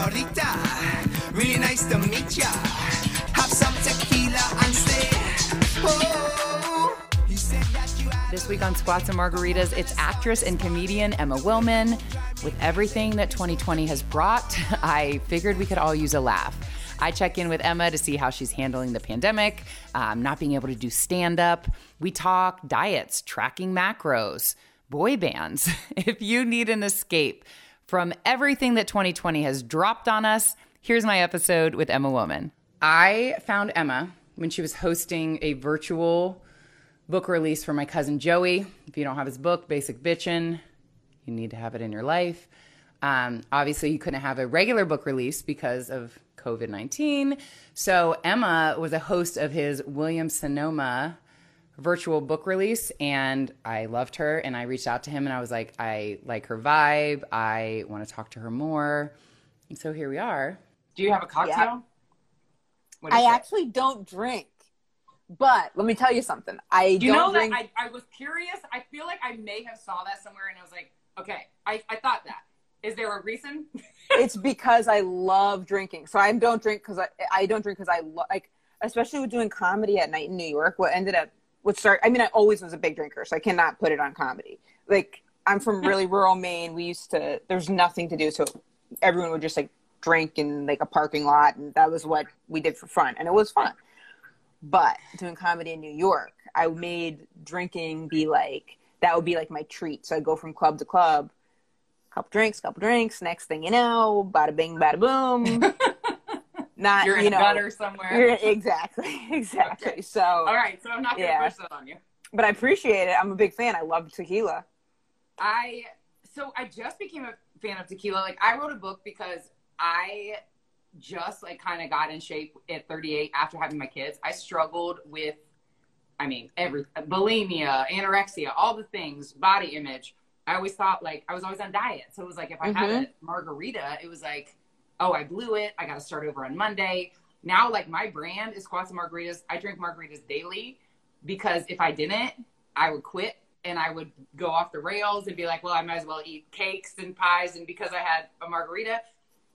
senorita. Really nice to meet ya. Have some tequila and stay. Oh, This week on Squats and Margaritas, it's actress and comedian Emma Willmann. With everything that 2020 has brought, I figured we could all use a laugh. I check in with Emma to see how she's handling the pandemic, um, not being able to do stand up. We talk diets, tracking macros, boy bands. If you need an escape from everything that 2020 has dropped on us, here's my episode with Emma Willmann. I found Emma when she was hosting a virtual book release for my cousin Joey. If you don't have his book, Basic Bitchin', you need to have it in your life. Um, obviously, you couldn't have a regular book release because of COVID 19. So, Emma was a host of his Williams Sonoma virtual book release, and I loved her. And I reached out to him and I was like, I like her vibe. I want to talk to her more. And so here we are. Do you have a cocktail? Yeah. I it? actually don't drink. But let me tell you something. I You don't know drink. that I, I was curious. I feel like I may have saw that somewhere, and I was like, okay, I, I thought that. Is there a reason? it's because I love drinking. So I don't drink because I I don't drink because I lo- like especially with doing comedy at night in New York. What ended up what start? I mean, I always was a big drinker, so I cannot put it on comedy. Like I'm from really rural Maine. We used to. There's nothing to do, so everyone would just like drink in like a parking lot, and that was what we did for fun, and it was fun. But doing comedy in New York, I made drinking be like that would be like my treat. So I go from club to club, couple drinks, couple drinks. Next thing you know, bada bing, bada boom. Not You're in you a know, gutter somewhere. you're- exactly, exactly. Okay. So, All right, so I'm not gonna Yeah. push that on you. but I appreciate it. I'm a big fan. I love tequila. I so I just became a fan of tequila. Like I wrote a book because I just like kind of got in shape at 38 after having my kids. I struggled with, I mean, every bulimia, anorexia, all the things, body image. I always thought like I was always on diet, so it was like if I had a mm-hmm. margarita, it was like, oh, I blew it. I got to start over on Monday. Now, like my brand is squats and margaritas. I drink margaritas daily because if I didn't, I would quit and I would go off the rails and be like, well, I might as well eat cakes and pies. And because I had a margarita,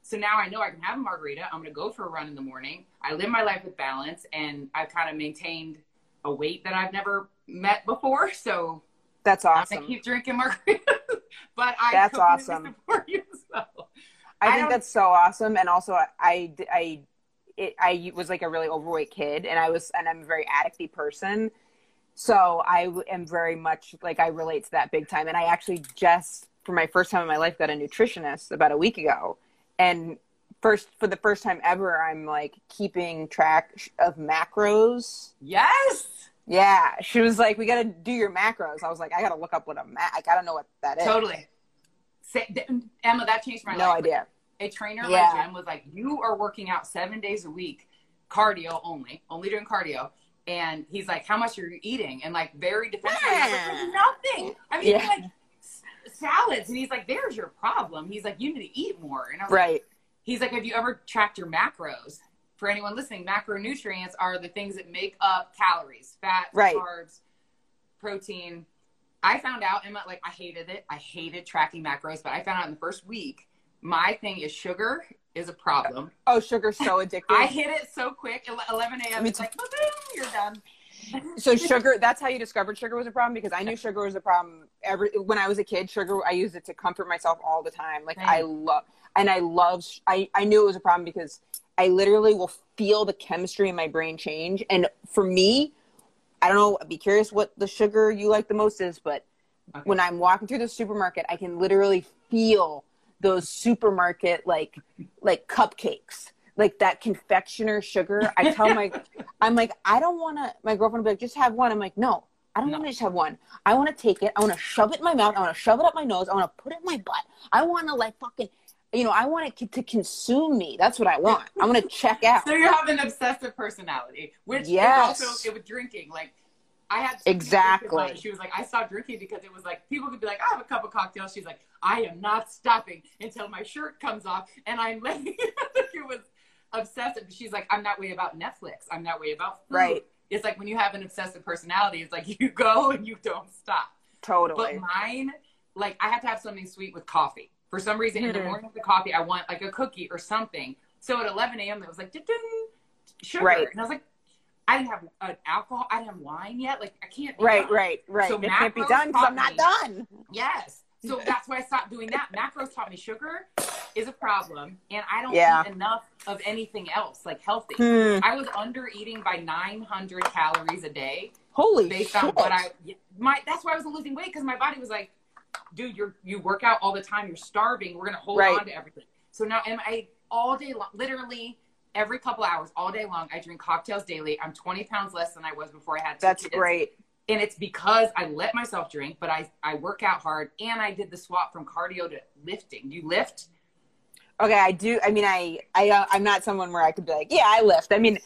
so now I know I can have a margarita. I'm going to go for a run in the morning. I live my life with balance and I've kind of maintained a weight that I've never met before. So That's awesome. to keep drinking margaritas. but I That's awesome. support you. So. I I think don't- that's so awesome. And also, I, I, I, it, I was like a really overweight kid, and I was, and I'm a very addicty person. So I am very much like I relate to that big time. And I actually just, for my first time in my life, got a nutritionist about a week ago, and first for the first time ever, I'm like keeping track of macros. Yes. Yeah, she was like, "We got to do your macros." I was like, "I got to look up what a mac. I got to know what that is." Totally. Say, th- Emma, that changed my No life. idea. a trainer at my gym was like, "You are working out seven days a week, cardio only, only doing cardio." And he's like, "How much are you eating?" And like very defensive, I like, nothing. I mean, Yeah. like s- salads. And he's like, "There's your problem." He's like, "You need to eat more." And I was like, Right. he's like, "Have you ever tracked your macros?" For anyone listening, macronutrients are the things that make up calories, fat, Right. carbs, protein. I found out, Emma, like I hated it. I hated tracking macros, but I found out in the first week, my thing is sugar is a problem. Oh, sugar's so addictive. I hit it so quick, 11 a.m. It's like, boom, you're done. so sugar that's how you discovered sugar was a problem because i knew sugar was a problem every when i was a kid sugar i used it to comfort myself all the time like i love and i love i i knew it was a problem because i literally will feel the chemistry in my brain change and for me i don't know I'd be curious what the sugar you like the most is but Okay. when i'm walking through the supermarket i can literally feel those supermarket like like cupcakes like that confectioner sugar. I tell my i'm like i don't want to my girlfriend will be like just have one. I'm like no i don't No. want to just have one. I want to take it. I want to shove it in my mouth. I want to shove it up my nose. I want to put it in my butt. I want to like fucking you know i want it to consume me that's what i want i want to check out So you have an obsessive personality, which Yes. is also with drinking. Like, I had Exactly. She was like, I stopped drinking because it was like people could be like, I have a cup of cocktail. She's like, I am not stopping until my shirt comes off, and I'm like, it was obsessive. She's like, I'm that way about Netflix. I'm that way about food. Right. It's like when you have an obsessive personality, it's like you go and you don't stop. totally But mine, like I have to have something sweet with coffee. For some reason, in the Mhm. morning of the coffee, I want like a cookie or something. So at 11 a.m., it was like, "Ding, sugar. Right. And I was like, I didn't have uh, alcohol. I didn't have wine yet. Like, I can't. Right, that. right, right. So it can't be done because I'm not done. Yes. So that's why I stopped doing that. Macros taught me sugar is a problem, and I don't Yeah. eat enough of anything else, like healthy. Hmm. I was under eating by 900 calories a day Holy based shit. on what I my. That's why I wasn't losing weight because my body was like, dude, you're you work out all the time. You're starving. We're gonna hold Right. on to everything. So now am I all day long, literally every couple hours, all day long. I drink cocktails daily. I'm 20 pounds less than I was before I had. That's kids great. and it's because I let myself drink, but I I work out hard and I did the swap from cardio to lifting. Do you lift? Okay, I do. I mean, I, I, uh, I'm not someone where I could be like, yeah, I lift. I mean,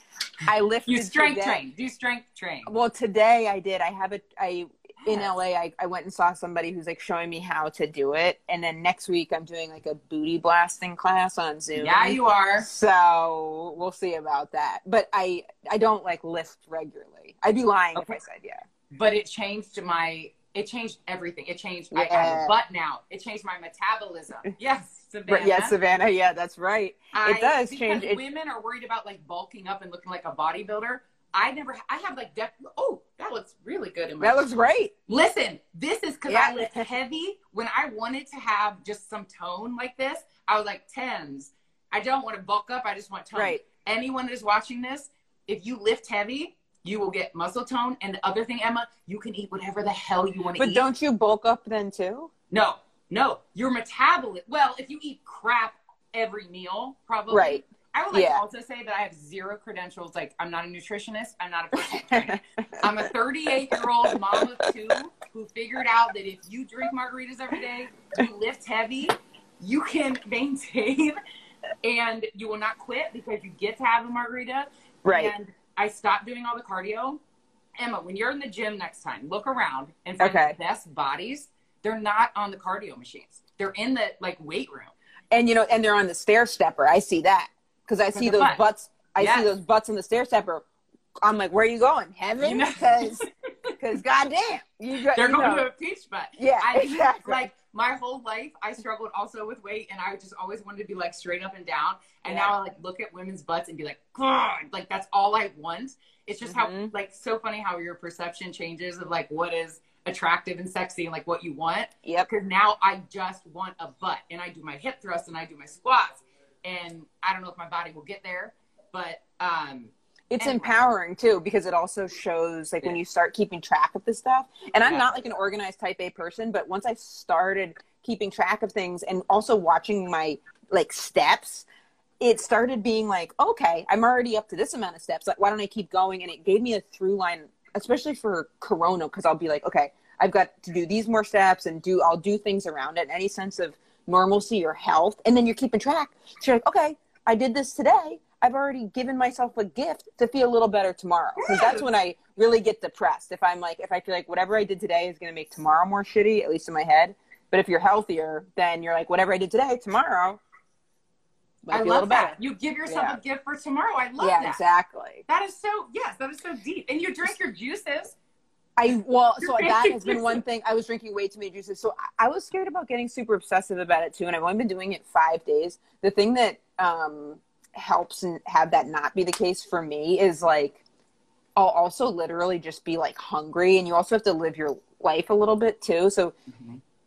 I lift. You strength train. Do strength train. Well, today I did. I have a. I in LA. I, I went and saw somebody who's like showing me how to do it, and then next week I'm doing like a booty blasting class on Zoom. Yeah, you are. So we'll see about that. But I, I don't like lift regularly. I'd be lying if Okay. I said yeah. But it changed my. It changed everything. It changed. I have Yeah. a butt now. It changed my metabolism. Yes, Savannah. Yes, Savannah. Yeah, that's right. I- it does change. It, women are worried about like bulking up and looking like a bodybuilder. I never. I have like def- oh, that looks really good in my that looks great. Listen, this is because Yeah. I lift heavy. When I wanted to have just some tone like this, I was like tens. I don't want to bulk up. I just want tone. Right. Anyone that is watching this, if you lift heavy, you will get muscle tone. And the other thing, Emma, you can eat whatever the hell you want to eat. But don't you bulk up then too? no, no, your metabolism. Well, if you eat crap every meal, probably. Right. I would like Yeah. to also say that I have zero credentials. Like, I'm not a nutritionist. I'm not a personal trainer. I'm a 38 year old mom of two who figured out that if you drink margaritas every day, you lift heavy, you can maintain and you will not quit because you get to have a margarita. right. And I stopped doing all the cardio. Emma, when you're in the gym next time, look around and find Okay. the best bodies. They're not on the cardio machines. They're in the like weight room. And you know, and they're on the stair stepper. I see that because I see those butt. butts. I Yes. see those butts on the stair stepper. I'm like, where are you going? Heaven? Because, because, goddamn, you. They're you going know. to a peach butt. Yeah, I exactly. like my whole life I struggled also with weight and I just always wanted to be like straight up and down. And Yeah. now I like look at women's butts and be like, God, like that's all I want. It's just how Mhm. like so funny how your perception changes of like what is attractive and sexy and like what you want. Yep. Because now I just want a butt and I do my hip thrusts and I do my squats. And I don't know if my body will get there, but um It's Anyway. empowering too because it also shows like when you start keeping track of this stuff. And I'm Yeah. not like an organized type A person, but once I started keeping track of things and also watching my like steps, it started being like, okay, I'm already up to this amount of steps. Like, why don't I keep going? And it gave me a through line, especially for Corona, because I'll be like, okay, I've got to do these more steps and do I'll do things around it. Any sense of normalcy or health, and then you're keeping track. So you're like, okay, I did this today. I've already given myself a gift to feel a little better tomorrow. Because that's when I really get depressed. If I'm like, if I feel like whatever I did today is going to make tomorrow more shitty, at least in my head. But if you're healthier, then you're like, whatever I did today, tomorrow, might I be a little love better. that. You give yourself Yeah. a gift for tomorrow. I love yeah, that. exactly. That is so yes, that is so deep. And you drink your juices. I well, so that has been one thing. I was drinking way too many juices, so I, I was scared about getting super obsessive about it too. And I've only been doing it five days. The thing that um, helps and have that not be the case for me is like I'll also literally just be like hungry, and you also have to live your life a little bit too. So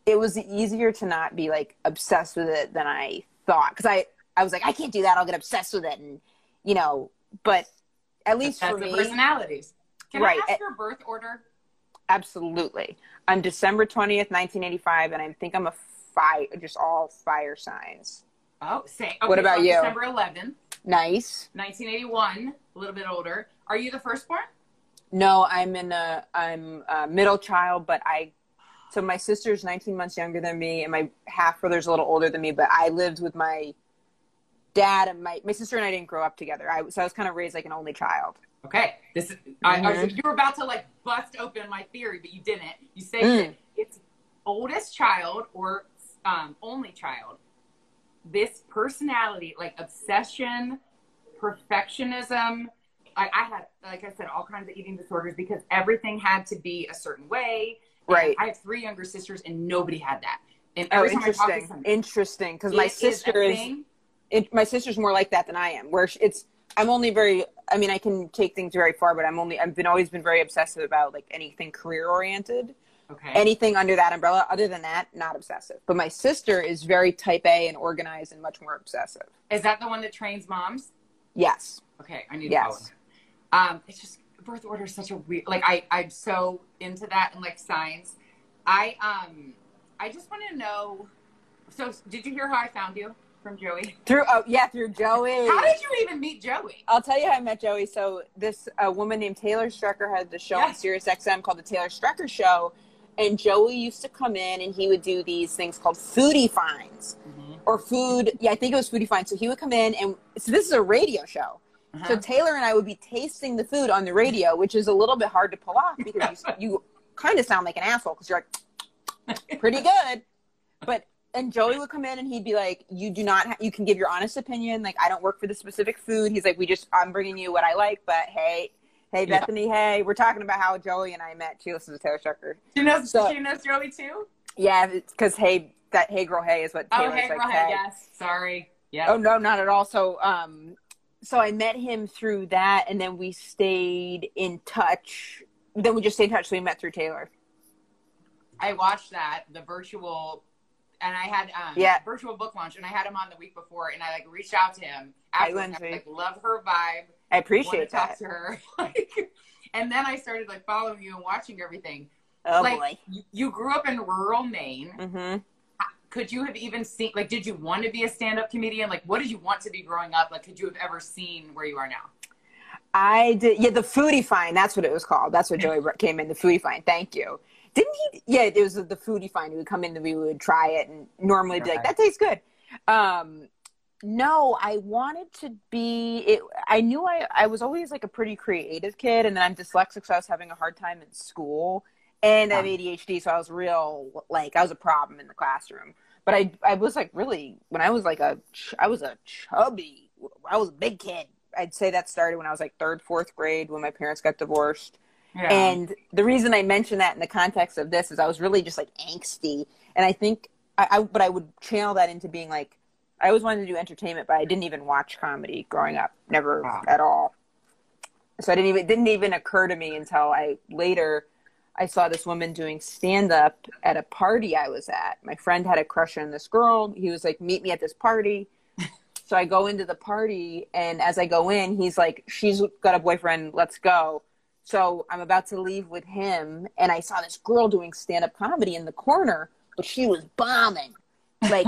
it was easier to not be like obsessed with it than I thought because I I was like I can't do that. I'll get obsessed with it, and you know. But at least That's for the me, personalities. Can Right. I ask your birth order? Absolutely. I'm December 20th, 1985, and I think I'm a fire, just all fire signs. Oh, say. What about so you? December 11th, Nice. 1981. A little bit older. Are you the firstborn? No, I'm in a, I'm a middle child, but I, so my sister's 19 months younger than me, and my half brother's a little older than me, but I lived with my dad and my, my sister and I didn't grow up together. I, so I was kind of raised like an only child. Okay. This is. I, I was, you were about to like bust open my theory, but you didn't. You say Mm. it's oldest child or um, only child. This personality, like obsession, perfectionism. I, I had, like I said, all kinds of eating disorders because everything had to be a certain way. Right. I have three younger sisters, and nobody had that. And Oh, every time I talk to interesting. somebody, Interesting. Because my sister is, thing. it, my sister's more like that than I am. Where it's, I'm only very. I mean, I can take things very far, but I'm only. I've been always been very obsessive about like anything career oriented. Okay. Anything under that umbrella. Other than that, not obsessive. But my sister is very type A and organized and much more obsessive. is that the one that trains moms? Yes. Okay, I need Yes. to follow. Um, it's just birth order is such a weird. Like I, I'm so into that and like science. I um, I just want to know. So, did you hear how I found you from Joey? Through. Oh yeah, through Joey. How did you even meet Joey? I'll tell you how I met Joey. So this a woman named Taylor Strecker had the show on Sirius XM called the Taylor Strecker Show, and Joey used to come in and he would do these things called foodie finds or food. Yeah, I think it was foodie finds. So he would come in and so this is a radio show. Uh-huh. So Taylor and I would be tasting the food on the radio, which is a little bit hard to pull off because you, you kind of sound like an asshole because you're like pretty good, but. And Joey would come in and he'd be like, "You do not. Ha- you can give your honest opinion. Like, I don't work for the specific food." He's like, "We just. I'm bringing you what I like, but hey, hey, Yeah. Bethany, hey, we're talking about how Joey and I met. She listens to Taylor Strecker. She knows. So- she knows Joey too. Yeah, because hey, that hey girl, hey is what Oh, Taylor's hey, like. girl, hey, yes. Sorry. Yeah. Oh no, not at all. So um so I met him through that and then we stayed in touch. Then we just stayed in touch, so we met through Taylor. I watched that the virtual, and I had um Yeah. virtual book launch, and I had him on the week before, and I like reached out to him after. I was like, love her vibe. I appreciate talk to her. like, and then I started like following you and watching everything. Oh like boy. you- you grew up in rural Maine. Mm-hmm. Could you have even seen like did you want to be a stand-up comedian? Like what did you want to be growing up? Like could you have ever seen where you are now? I did. Yeah, the foodie find. That's what it was called. That's what Joey came in. The foodie find. Thank you. Didn't he? Yeah, it was the food he find. He would come in and we would try it, and normally be like, "That tastes good." Um, no, I wanted to be. It. I knew I. I was always like a pretty creative kid, and then I'm dyslexic, so I was having a hard time in school, and I have ADHD, so I was real like I was a problem in the classroom. But I, I was like really when I was like a I was a chubby. I was a big kid. I'd say that started when I was like third, fourth grade when my parents got divorced. Yeah. And the reason I mention that in the context of this is I was really just like angsty, and I think I, I but I would channel that into being like I always wanted to do entertainment, but I didn't even watch comedy growing up, never Wow. at all. So I didn't even it didn't even occur to me until I later I saw this woman doing stand up at a party I was at. My friend had a crush on this girl. He was like, "Meet me at this party." so I go into the party, and as I go in, he's like, "She's got a boyfriend. Let's go." So I'm about to leave with him, and I saw this girl doing stand up comedy in the corner, but she was bombing, like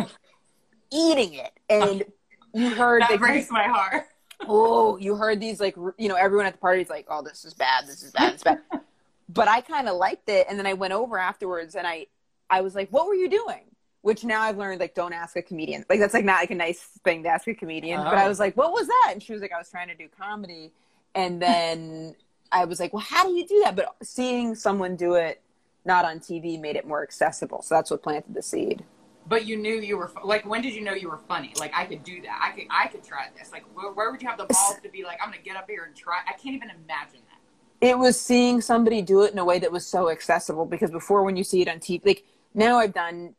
eating it. And you heard that the breaks my heart. oh, you heard these like you know everyone at the party is like, oh, this is bad, this is bad, this is bad. but I kind of liked it, and then I went over afterwards, and I I was like, what were you doing? Which now I've learned like don't ask a comedian. Like that's like not like a nice thing to ask a comedian. But I Oh. was like, what was that? And she was like, I was trying to do comedy, and then I was like, well, how do you do that? But seeing someone do it not on TV made it more accessible. So that's what planted the seed. But you knew you were like when did you know you were funny? Like I could do that. I could I could try this. Like where, where would you have the balls to be like I'm gonna get up here and try? I can't even imagine that. it was seeing somebody do it in a way that was so accessible because before when you see it on TV like now I've done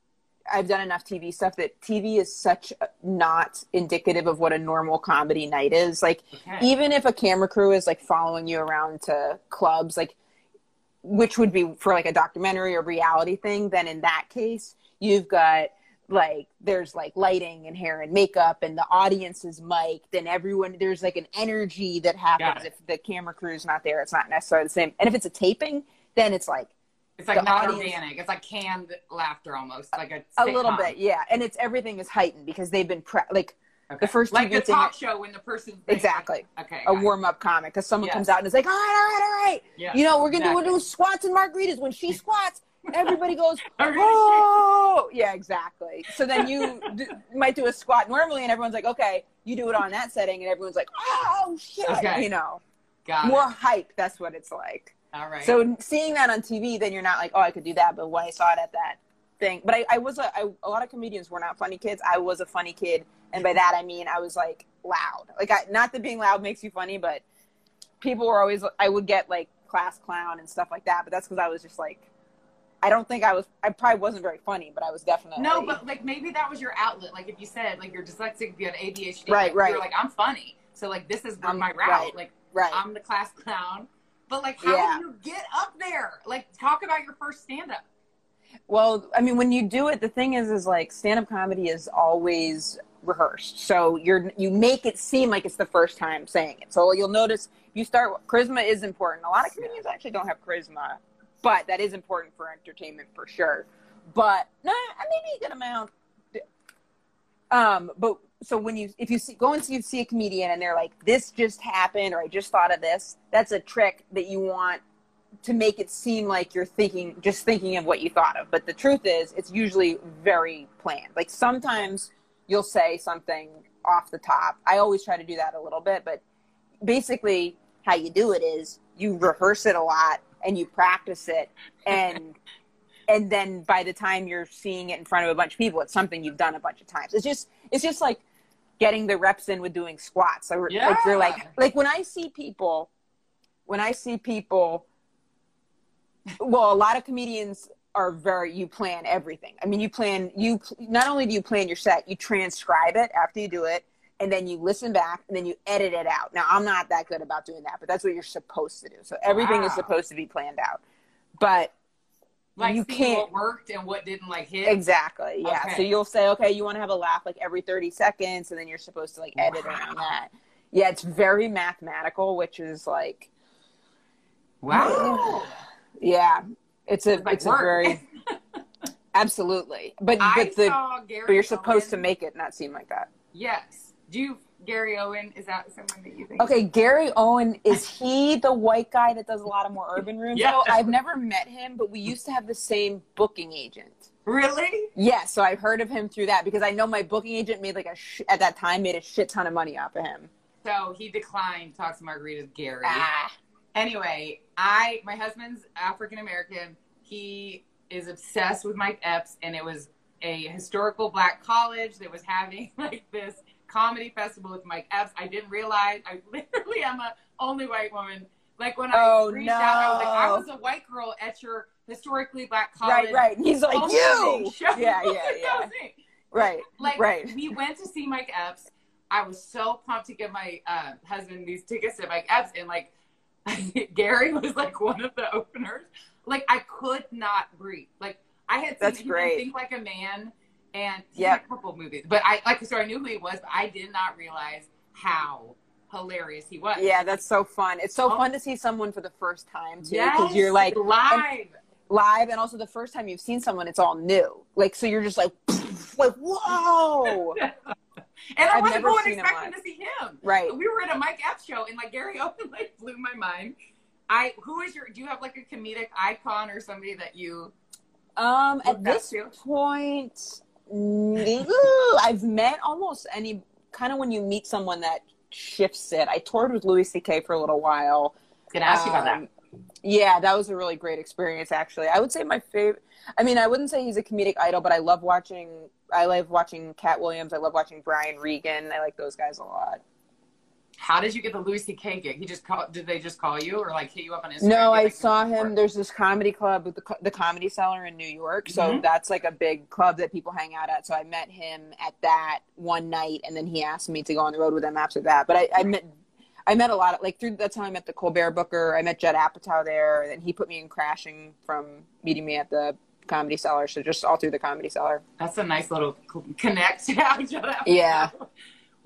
I've done enough TV stuff that TV is such not indicative of what a normal comedy night is. Like Okay. even if a camera crew is like following you around to clubs like which would be for like a documentary or reality thing then in that case you've got like there's like lighting and hair and makeup and the audience is mic'd and everyone there's like an energy that happens if the camera crew is not there. It's not necessarily the same. And if it's a taping then it's like It's like not audience- organic. It's like canned laughter almost, like a a little bit yeah and it's everything is heightened because they've been pre- like Okay. the first like the talk show when the person's exactly Okay. a warm-up comic because someone Yes. comes out and is like all right all right all right Yeah, you know we're gonna exactly. do, doing squats and margaritas when she squats everybody goes oh yeah exactly so then you d- might do a squat normally and everyone's like okay you do it on that setting and everyone's like oh shit Okay. you know Got more it. hype that's what it's like All right. so seeing that on tv then you're not like oh i could do that but when i saw it at that thing but i, I was a, I, a lot of comedians were not funny kids i was a funny kid and by that i mean i was like loud like I, not that being loud makes you funny but people were always i would get like class clown and stuff like that but that's because i was just like I don't think I was. I probably wasn't very funny, but I was definitely No, but like maybe that was your outlet. Like if you said like you're dyslexic, if you had ADHD, Right, like, right. You're like I'm funny, so like this is I'm- my route. right, Like right. I'm the class clown. But like, how Yeah. do you get up there? Like, talk about your first stand up. Well, I mean, when you do it, the thing is, is like stand-up comedy is always rehearsed. So you're you make it seem like it's the first time saying it. So you'll notice you start charisma is important. A lot of comedians actually don't have charisma, but that is important for entertainment for sure. But no, maybe a good amount. Um, but so when you if you see, go and see, see a comedian and they're like, "This just happened," or "I just thought of this," that's a trick that you want to make it seem like you're thinking just thinking of what you thought of. But the truth is it's usually very planned. Like sometimes you'll say something off the top. I always try to do that a little bit but basically how you do it is you rehearse it a lot and you practice it and and then by the time you're seeing it in front of a bunch of people it's something you've done a bunch of times. It's just it's just like getting the reps in with doing squats. So like you're like like when i see people when i see people well a lot of comedians are very you plan everything. I mean you plan you not only do you plan your set you transcribe it after you do it and then you listen back and then you edit it out. Now i'm not that good about doing that but that's what you're supposed to do. So everything is supposed to be planned out. But Like, You see can't- what worked and what didn't like hit. exactly yeah Okay. so you'll say okay you want to have a laugh like every 30 seconds and then you're supposed to like edit around that yeah it's very mathematical which is like Wow. yeah it's a It's like it's a very absolutely but I but the saw Gary. but you're supposed to make it not seem like that Yes. Do you, Gary Owen? Is that someone that you think? okay gary owen is he the white guy that does a lot of more urban rooms Yeah. No, i've never met him but we used to have the same booking agent Really? yeah so i've heard of him through that because i know my booking agent made like a sh- at that time made a shit ton of money off of him So he declined talks to margaritas, Gary. ah Anyway, I my husband's African American. He is obsessed with Mike Epps, and it was a historical black college that was having like this comedy festival with Mike Epps. I didn't realize I literally am a only white woman. Like when I Oh, reached out, I was like, I was a white girl at your historically black college. right right And he's like you show." yeah yeah yeah right like right we went to see Mike Epps. I was so pumped to give my uh, husband these tickets to Mike Epps, and like Gary was like one of the openers. Like I could not breathe. Like I had seen That's him great. Think Like a Man, and in a couple movies. But I like so I knew who he was, but I did not realize how hilarious he was. Yeah, that's so fun. It's so Oh. fun to see someone for the first time too, yes, because you're like live. live, and also the first time you've seen someone, it's all new. Like, so you're just like, like, whoa, And I I've wasn't going expecting to see him. right? we were at a Mike Epps show, and like Gary Owen like blew my mind. I who is your? Do you have like a comedic icon or somebody that you? Um, at this point, I've met almost any kind of when you meet someone that shifts it. I toured with Louis C.K. for a little while. Gonna ask you about that. Um, Yeah, that was a really great experience. Actually, I would say my favorite. I mean, I wouldn't say he's a comedic idol, but I love watching. I love watching Katt Williams. I love watching Brian Regan. I like those guys a lot. How did you get the Louis C.K. gig? He just called. Did they just call you or like hit you up on Instagram? No, I like, saw him. There's this comedy club with the, the Comedy Cellar in New York. So Mhm. that's like a big club that people hang out at. So I met him at that one night, and then he asked me to go on the road with him after that. But I, I met. I met a lot of like through that's how I met the Colbert Booker. I met Judd Apatow there, and he put me in crashing from meeting me at the Comedy Cellar. So just all through the Comedy Cellar. That's a nice little connect. Yeah.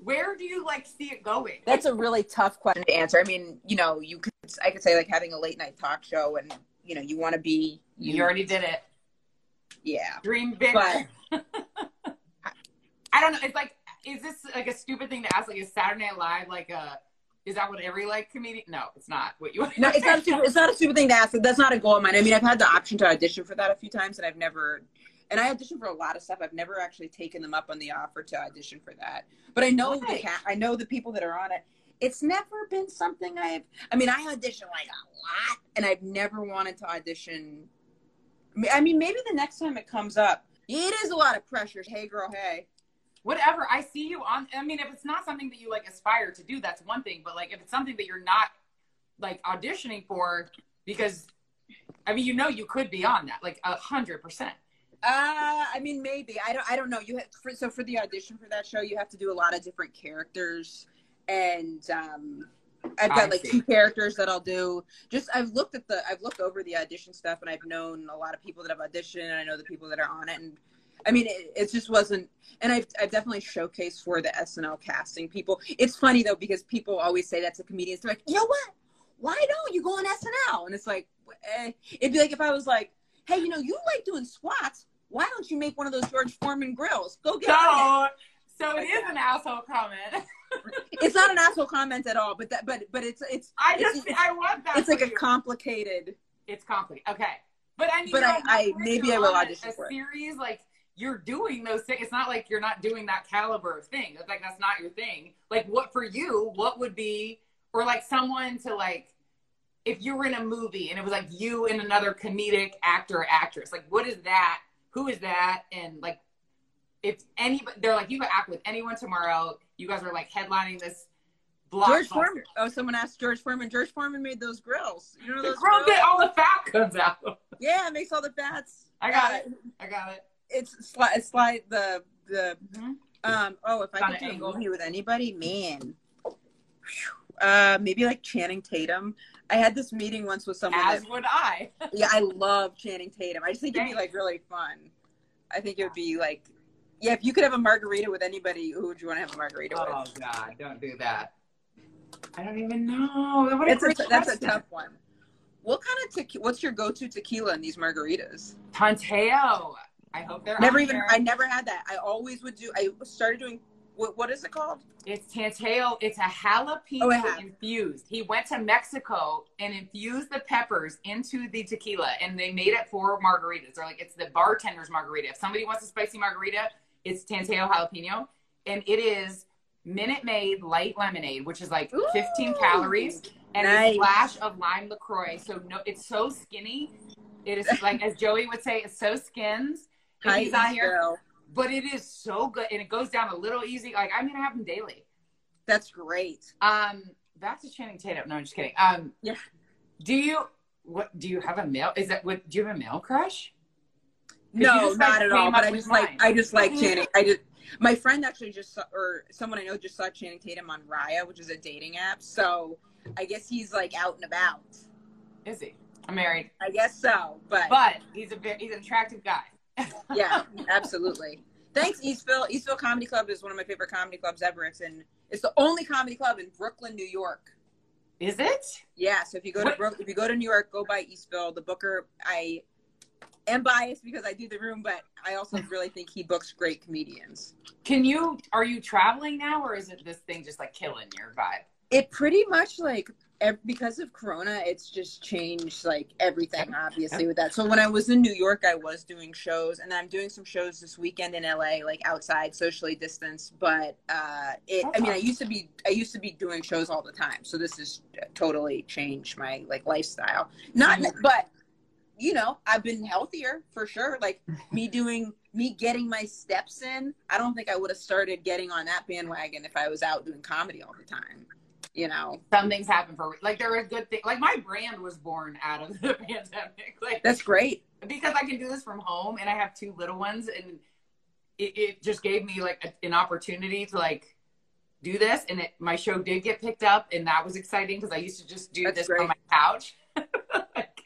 Where do you like see it going? That's a really tough question to answer. I mean, you know, you could I could say like having a late night talk show, and you know, you want to be You already did it. yeah. Dream bigger. But I don't know. It's like, is this like a stupid thing to ask? Like, is Saturday Night Live like a? Is that what every like comedian? No, it's not. What you? No, it's not. A stupid, it's not a stupid thing to ask. That's not a goal of mine. I mean, I've had the option to audition for that a few times, and I've never. And I auditioned for a lot of stuff. I've never actually taken them up on the offer to audition for that. But I know the Right. ca- I know the people that are on it. It's never been something I've. I mean, I audition like a lot, and I've never wanted to audition. I mean, maybe the next time it comes up, it is a lot of pressure. Hey, girl, hey. Whatever. I see you on. I mean, if it's not something that you like aspire to do, that's one thing. But like, if it's something that you're not like auditioning for because I mean, you know, you could be on that, like a hundred percent. Uh, I mean, maybe I don't. I don't know. You have for, so for the audition for that show, you have to do a lot of different characters, and um, I've got I like see. two characters that I'll do. Just I've looked at the I've looked over the audition stuff, and I've known a lot of people that have auditioned, and I know the people that are on it, and I mean, it, it just wasn't. And I've I've definitely showcased for the SNL casting people. It's funny though because people always say that to comedians. They're like, you know what? Why don't you go on SNL? And it's like, eh. it'd be like if I was like, hey, you know, you like doing squats. Why don't you make one of those George Foreman grills? Go get it. So, so it is an asshole comment. It's not an asshole comment at all, but that, but, but it's, it's, I it's, just, I want that. it's like for a complicated. It's complicated. Okay, but I mean, But I- I- maybe I will on a- audition a for it. Series like you're doing those things. It's not like you're not doing that caliber of thing. It's like that's not your thing. Like what for you? What would be, or like someone to like, if you were in a movie and it was like you and another comedic actor or actress. Like what is that? Who is that? And like, if any, they're like you could act with anyone tomorrow. You guys are like headlining this. George. Foreman. Oh, someone asked George Foreman. George Foreman made those grills. You know those grill grills? that all the fat comes out. Yeah, it makes all the fats. I got Uh, it. I got it. It's slide, it's slide the the Mhm. um. Oh, if I could do a movie with anybody, man. Uh, maybe like Channing Tatum. I had this meeting once with someone. As that, would I. yeah, I love Channing Tatum. I just think it'd be like really fun. I think it would be like, yeah, if you could have a margarita with anybody, who would you want to have a margarita Oh with? Oh God, don't do that. I don't even know. What a That's a, that's a tough one. What kind of tequila? What's your go-to tequila in these margaritas? Tanteo. I hope they're Never even. I never had that. I always would do. I started doing. What, what is it called? It's Tanteo. It's a jalapeno Oh, infused. He went to Mexico and infused the peppers into the tequila, and they made it for margaritas. They're like, it's the bartender's margarita. If somebody wants a spicy margarita, it's Tanteo jalapeno, and it is Minute Maid light lemonade, which is like 15 calories, and Nice. a splash of lime Lacroix. So no, it's so skinny. It is like as Joey would say, it's so skins. And he's on here, Isabel. But it is so good, and it goes down a little easy. Like I'm gonna have them daily. That's great. Um, back to Channing Tatum. No, I'm just kidding. Um, Yeah. Do you what? Do you have a male? Is that what? Do you have a male crush? No, just, like, not at all. But I just like. I just like Channing. I just my friend actually just saw, or someone I know just saw Channing Tatum on Raya, which is a dating app. So I guess he's like out and about. Is he? I'm married, I guess so. But, but he's a he's an attractive guy. Yeah, absolutely. Thanks, Eastville. Eastville Comedy Club is one of my favorite comedy clubs ever. It's in it's the only comedy club in Brooklyn, New York. Is it? Yeah, so if you go to What- Brook, if you go to New York, go by Eastville. The Booker, I am biased because I do the room, but I also really think he books great comedians. Can you? Are you traveling now, or is it this thing just like killing your vibe? It pretty much like because of Corona, it's just changed like everything. Obviously, with that. So when I was in New York, I was doing shows, and I'm doing some shows this weekend in LA, like outside, socially distanced. But uh, it, I mean, I used to be, I used to be doing shows all the time. So this has totally changed my like lifestyle. Not, but you know, I've been healthier for sure. Like me doing, me getting my steps in. I don't think I would have started getting on that bandwagon if I was out doing comedy all the time. You know, Some things happen for like there are good things. Like my brand was born out of the pandemic. Like that's great. because I can do this from home and I have two little ones and it, it just gave me like a, an opportunity to like do this and it, my show did get picked up and that was exciting because I used to just do That's this great. on my couch. Like,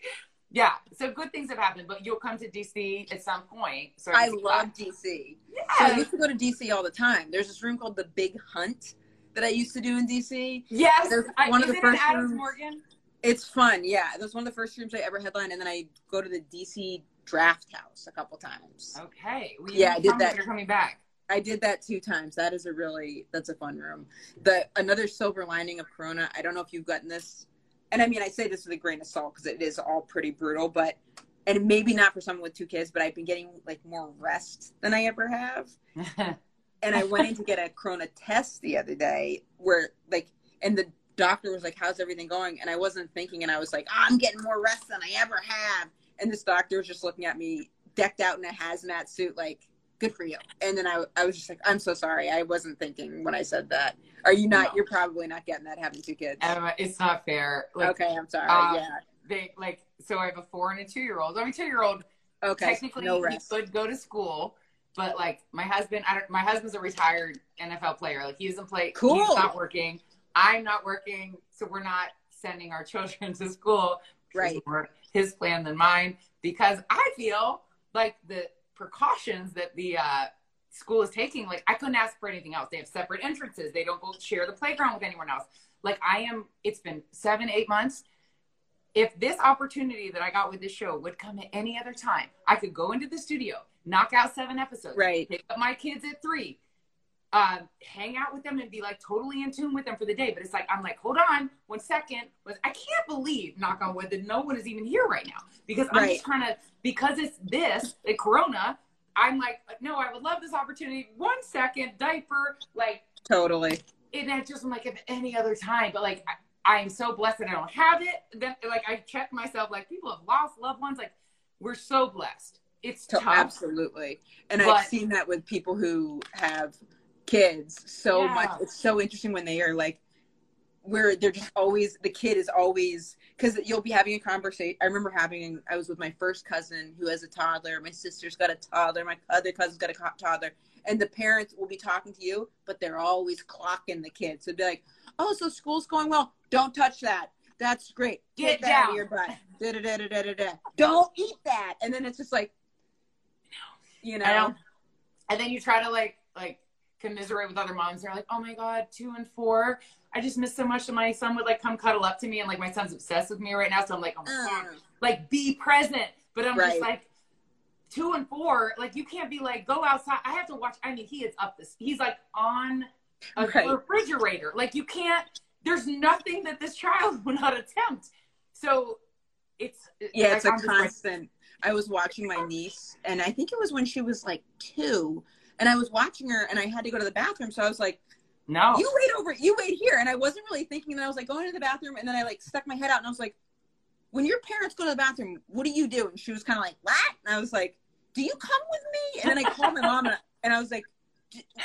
yeah, so good things have happened, but you'll come to DC at some point. So I love that. DC. So I used to go to DC all the time. There's this room called the Big Hunt that I used to do in DC. Yes, There's I, one of the isn't it first rooms- Morgan. It's fun, yeah. That was one of the first rooms I ever headlined, and then I go to the DC Draft House a couple times. Okay, well, Yeah, I did that. You're coming back. I did that two times. That is a really that's a fun room. The another silver lining of Corona. I don't know if you've gotten this, and I mean I say this with a grain of salt because it is all pretty brutal, but and maybe not for someone with two kids, but I've been getting like more rest than I ever have. and I went in to get a Corona test the other day where like and the doctor was like, How's everything going? And I wasn't thinking and I was like, "Ah, I'm getting more rest than I ever have. And this doctor was just looking at me decked out in a hazmat suit, like, good for you. And then I I was just like, I'm so sorry. I wasn't thinking when I said that. Are you not No. you're probably not getting that having two kids. Um, it's not fair. Like, okay, I'm sorry. um, yeah. they like so I have a four and a two year old. I mean, two year old Okay. technically no he could go to school, but like my husband, I don't. My husband's a retired NFL player. Like he doesn't play. Cool. He's not working. I'm not working, so we're not sending our children to school. Right. more his plan than mine because I feel like the precautions that the uh, school is taking. Like I couldn't ask for anything else. They have separate entrances. They don't go share the playground with anyone else. Like I am. It's been seven, eight months if this opportunity that I got with this show would come at any other time, I could go into the studio, knock out seven episodes, Right. pick up my kids at three, um, hang out with them and be like totally in tune with them for the day. But it's like, I'm like, hold on one second. Was I can't believe, knock on wood, that no one is even here right now because I'm Right. just trying to, because it's this, like Corona, I'm like, no, I would love this opportunity. One second, diaper, like, Totally. and I just I'm like if any other time, but like I, I am so blessed that I don't have it. Then like I check myself, like people have lost loved ones. Like we're so blessed. It's To- tough. absolutely. And I've seen that with people who have kids so Yeah. much. It's so interesting when they are like, where they're just always, the kid is always, because you'll be having a conversation. I remember having, I was with my first cousin who has a toddler. My sister's got a toddler. My other cousin's got a toddler. And the parents will be talking to you, but they're always clocking the kids. So they'd be like, oh, so school's going well. Don't touch that. That's great. Get that out of your butt. Da, da, da, da, da, da. Don't eat that. And then it's just like, you know, know. And then you try to like like commiserate with other moms. They're like, oh my god, two and four. I just miss so much. And my son would like come cuddle up to me, and like my son's obsessed with me right now. So I'm like, oh my god, like be present. But I'm Right. just like two and four. Like you can't be like go outside. I have to watch. I mean, he is up this. He's like on a Right. refrigerator. Like you can't. There's nothing that this child will not attempt. So it's yeah, like, it's a I'm like, constant. I was watching my niece, and I think it was when she was like two, and I was watching her, and I had to go to the bathroom, so I was like, no. "You wait over, you wait here," and I wasn't really thinking. that I was like going to the bathroom, and then I like stuck my head out, and I was like, "When your parents go to the bathroom, what do you do?" And she was kind of like, "What?" And I was like, "Do you come with me?" And then I called my mom, and I, and I was like.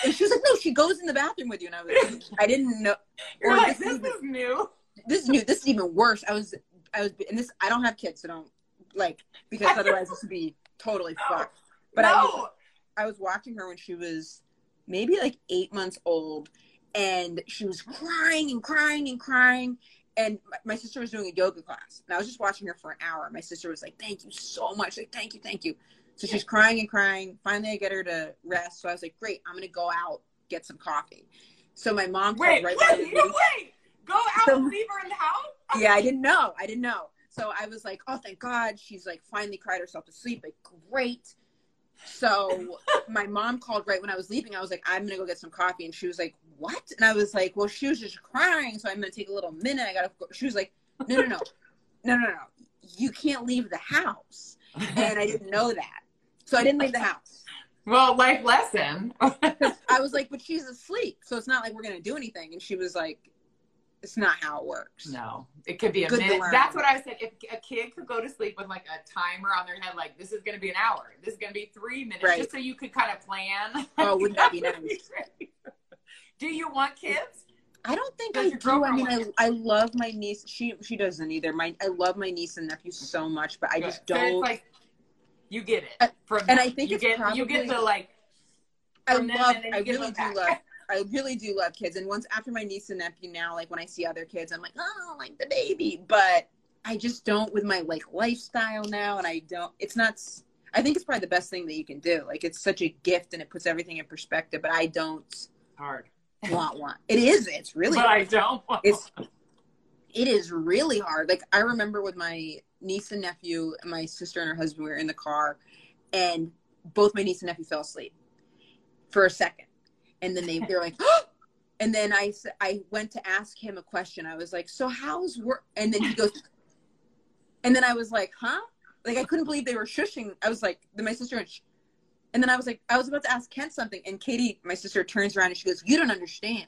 And she was like, "No, she goes in the bathroom with you." And I was, like, I didn't know. You're or like, this this is- is new. this is new. This is even worse. I was, I was, and this. I don't have kids, so don't like because otherwise this would be totally fucked. But I, was. I was watching her when she was maybe like eight months old, and she was crying and crying and crying. And my, my sister was doing a yoga class, and I was just watching her for an hour. My sister was like, "Thank you so much. Like, thank you, thank you." So she's crying and crying. Finally, I get her to rest. So I was like, "Great, I'm gonna go out get some coffee." So my mom called Wait, right was wait, wait. Go out So- and leave her in the house? yeah, I didn't know. I didn't know. So I was like, oh, thank God. She's like finally cried herself to sleep. Like, great. So my mom called right when I was leaving. I was like, I'm going to go get some coffee. And she was like, what? And I was like, well, she was just crying. So I'm going to take a little minute. I got to go. She was like, no, no, no, no, no, no. You can't leave the house. And I didn't know that. So I didn't leave the house. Well, life lesson. I was like, but she's asleep. So it's not like we're going to do anything. And she was like, it's not how it works. no, it could be a Good minute. That's what I said. If a kid could go to sleep with like a timer on their head, like this is going to be an hour, this is going to be three minutes, Right. just so you could kind of plan. Oh, wouldn't that be nice? Do you want kids? I don't think Does I do. I mean, I. I love my niece. She she doesn't either. My I love my niece and nephew so much, but I just don't. like you get it from and them. I think you it's get you get the like I love. I really do back. love. I really do love kids. And once after my niece and nephew, now like when I see other kids, I'm like, oh, like the baby. But I just don't with my like lifestyle now, and I don't. It's not. I think it's probably the best thing that you can do. Like it's such a gift, and it puts everything in perspective. But I don't hard. want one. It is. It's really. but I don't want it's it is really hard. Like I remember with my niece and nephew, and my sister and her husband we were in the car, and both my niece and nephew fell asleep for a second, and then they they're like, and then I I went to ask him a question. I was like, so how's work? And then he goes, and then I was like, huh? Like I couldn't believe they were shushing. I was like, then my sister went. Shh. And then I was like, I was about to ask Kent something, and Katie, my sister, turns around and she goes, "You don't understand.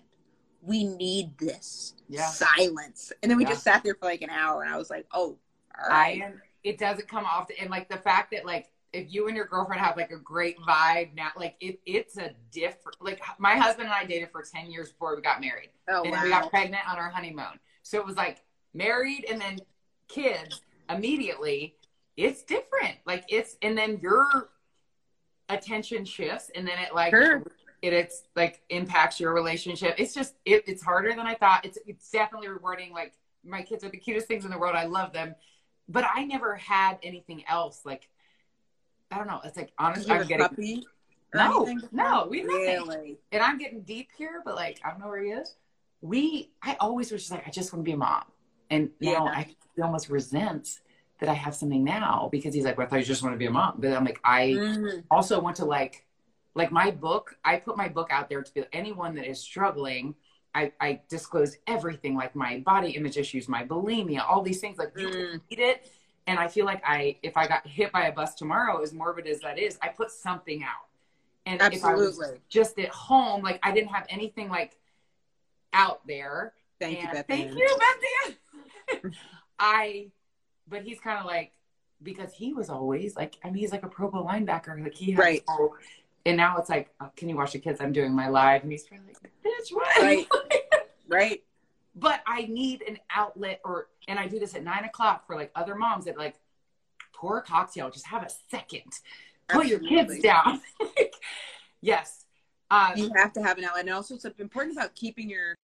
We need this Yeah. silence." And then we Yeah. just sat there for like an hour, and I was like, "Oh, all I am. It doesn't come off, and like the fact that like if you and your girlfriend have like a great vibe now, like it, it's a different. Like my husband and I dated for ten years before we got married, oh and wow. then we got pregnant on our honeymoon. So it was like married and then kids, immediately it's different. Like it's and then your attention shifts and then it like Sure. it it's like impacts your relationship. It's just it, it's harder than I thought. It's it's definitely rewarding. Like my kids are the cutest things in the world. I love them, but I never had anything else. Like I don't know. It's like honestly, I'm getting puppy? No, no, we nothing. really. and I'm getting deep here, but like I don't know where he is. We I always was just like I just want to be a mom, and now Yeah. I almost resent that I have something now because he's like, well, I thought you just want to be a mom, but I'm like I Mm, also want to like like my book i put my book out there to be anyone that is struggling i i disclose everything like my body image issues my bulimia all these things like you can Mm. read it and i feel like i if i got hit by a bus tomorrow as morbid as that is i put something out and if I was Absolutely. just at home like i didn't have anything like out there Thank you, and- Beth. Thank Ann. you, Beth Ann. I, but he's kind of like, because he was always like, I mean, he's like a Pro Bowl linebacker. Like he has, Right. all- and now it's like, oh, can you watch the kids? I'm doing my live. And he's probably like, bitch, what? Right. Right. But I need an outlet or, and I do this at nine o'clock for like other moms that like pour a cocktail, just have a second, put your kids down. Yes. Um, You have to have an outlet. And also, it's important about keeping your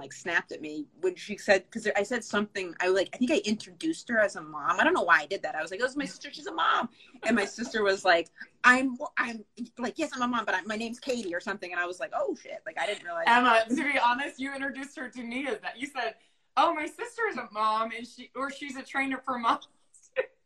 like snapped at me when she said because I said something. I like I think I introduced her as a mom. I don't know why I did that. I was like, "Oh, is my sister. She's a mom." And my sister was like, "I'm I'm like yes, I'm a mom, but I, my name's Katie or something." And I was like, "Oh shit!" Like I didn't realize. Emma, to be honest, you introduced her to me as that. You said, "Oh, my sister is a mom, and she or she's a trainer for moms."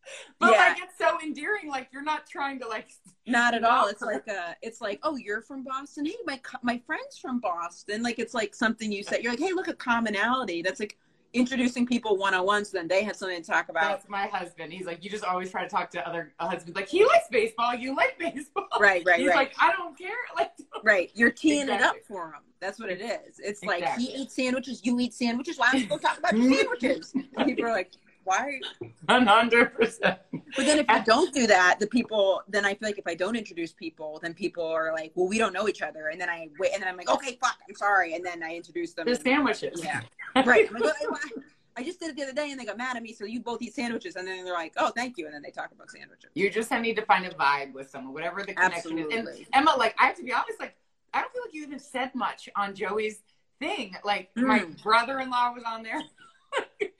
but Yeah. like, it's so endearing. Like you're not trying to like. Not at all. It's like a, it's like, oh, you're from Boston. Hey, my my friend's from Boston. Like it's like something you said. You're like, hey, look at commonality. That's like introducing people one on one, so then they have something to talk about. That's my husband. He's like, you just always try to talk to other uh, husbands. Like he likes baseball. You like baseball. Right, right, He's right. like, I don't care. Like, Right, you're teeing it up for him That's what it is. It's like he eats sandwiches, you eat sandwiches. Why don't you go talk about sandwiches? People are like, why? one hundred percent. But then if you don't do that, the people, then I feel like if I don't introduce people, then people are like, well, we don't know each other. And then I wait, and then I'm like, okay, fuck, I'm sorry. And then I introduce them. The sandwiches. Yeah. right. I'm like, "Oh, I- I just did it the other day and they got mad at me. So you both eat sandwiches. And then they're like, oh, thank you. And then they talk about sandwiches. You just need to find a vibe with someone, whatever the connection is. And Absolutely. Emma, like, I have to be honest, like, I don't feel like you even said much on Joey's thing. Like, my Mm. brother in law was on there.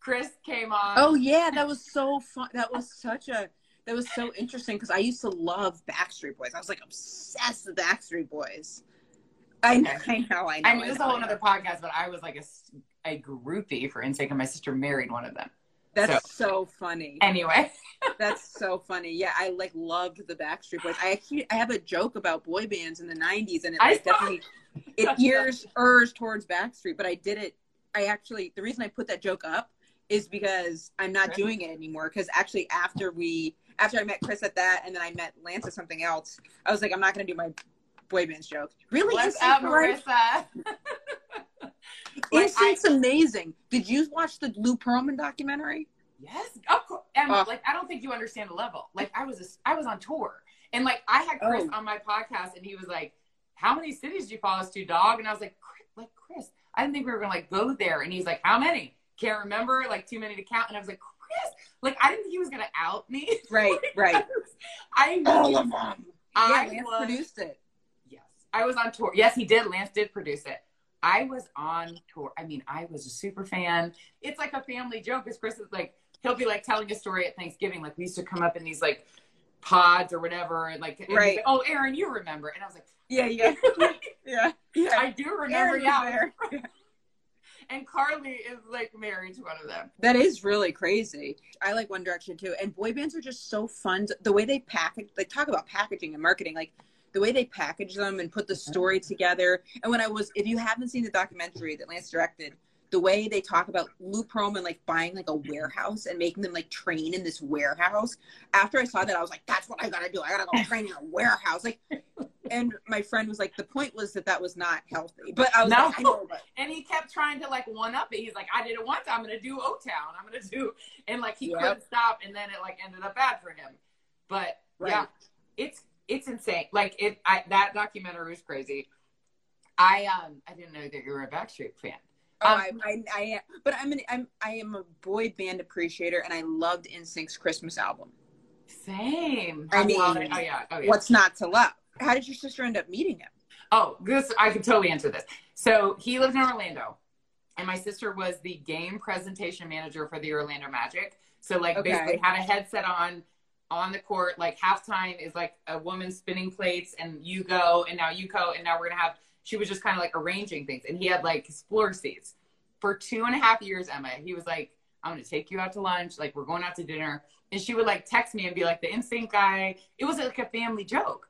Chris came on. Oh yeah, that was so fun. That was such a that was so interesting because I used to love Backstreet Boys. I was like obsessed with Backstreet Boys. I know, I know, I know. I mean, this is a whole other podcast, but I was like a, a groupie for NSYNC, and my sister married one of them. That's so, funny. Anyway, That's so funny. Yeah, I like loved the Backstreet Boys. I actually I have a joke about boy bands in the '90s, and it like, definitely it ears ers towards Backstreet. But I did it. I actually the reason I put that joke up is because I'm not doing it anymore. Because actually, after we after I met Chris at that, and then I met Lance at something else, I was like, I'm not going to do my boy bands joke. Really, what's up. Marissa? Like, I- amazing. Did you watch the Lou Pearlman documentary? Yes, of course. Emma, Oh. like I don't think you understand the level. Like I was, a, I was on tour, and like I had Chris Oh. on my podcast, and he was like, "How many cities do you follow us to, dog?" And I was like, "Like Chris, I didn't think we were gonna like go there." And he's like, "How many? Can't remember. Like too many to count." And I was like, "Chris, like I didn't think he was gonna out me." Right, right. I All of them. I yeah, Lance was- produced it. Yes, I was on tour. Yes, he did. Lance did produce it. I was on tour. I mean, I was a super fan. It's like a family joke because Chris is like, he'll be like telling a story at Thanksgiving. Like we used to come up in these like pods or whatever, and like, and Right. like, oh, Aaron, you remember? And I was like, Yeah, yeah, yeah, yeah. I do remember. Aaron was Yeah. there. And Carly is like married to one of them. That is really crazy. I like One Direction too. And boy bands are just so fun. The way they package, they talk about packaging and marketing, like the way they package them and put the story together. And when I was, if you haven't seen the documentary that Lance directed, the way they talk about Lou Pearlman like buying like a warehouse and making them like train in this warehouse. After I saw that, I was like, that's what I gotta do. I gotta go train in a warehouse. Like, and my friend was like, the point was that that was not healthy. But I was No. like, I know, but And he kept trying to like one up it. He's like, I did it once. I'm gonna do O Town. I'm gonna do, and like he Yep. couldn't stop. And then it like ended up bad for him. But yeah, it's it's insane. Like it, I, that documentary was crazy. I um I didn't know that you were a Backstreet fan, Oh, Um, I, I, I am, but I'm an, I'm, I am a boy band appreciator, and I loved NSYNC's Christmas album. Same. I mean, oh yeah, oh yeah. What's not to love? How did your sister end up meeting him? Oh, this I can totally answer this. So he lived in Orlando, and my sister was the game presentation manager for the Orlando Magic. So like Okay. basically had a headset on on the court. Like halftime is like a woman spinning plates, and you go, and now you go, and now we're gonna have. She was just kind of like arranging things, and he had like his floor seats for two and a half years. Emma, he was like, "I'm gonna take you out to lunch. Like we're going out to dinner." And she would like text me and be like, "The NSYNC guy." It was like a family joke.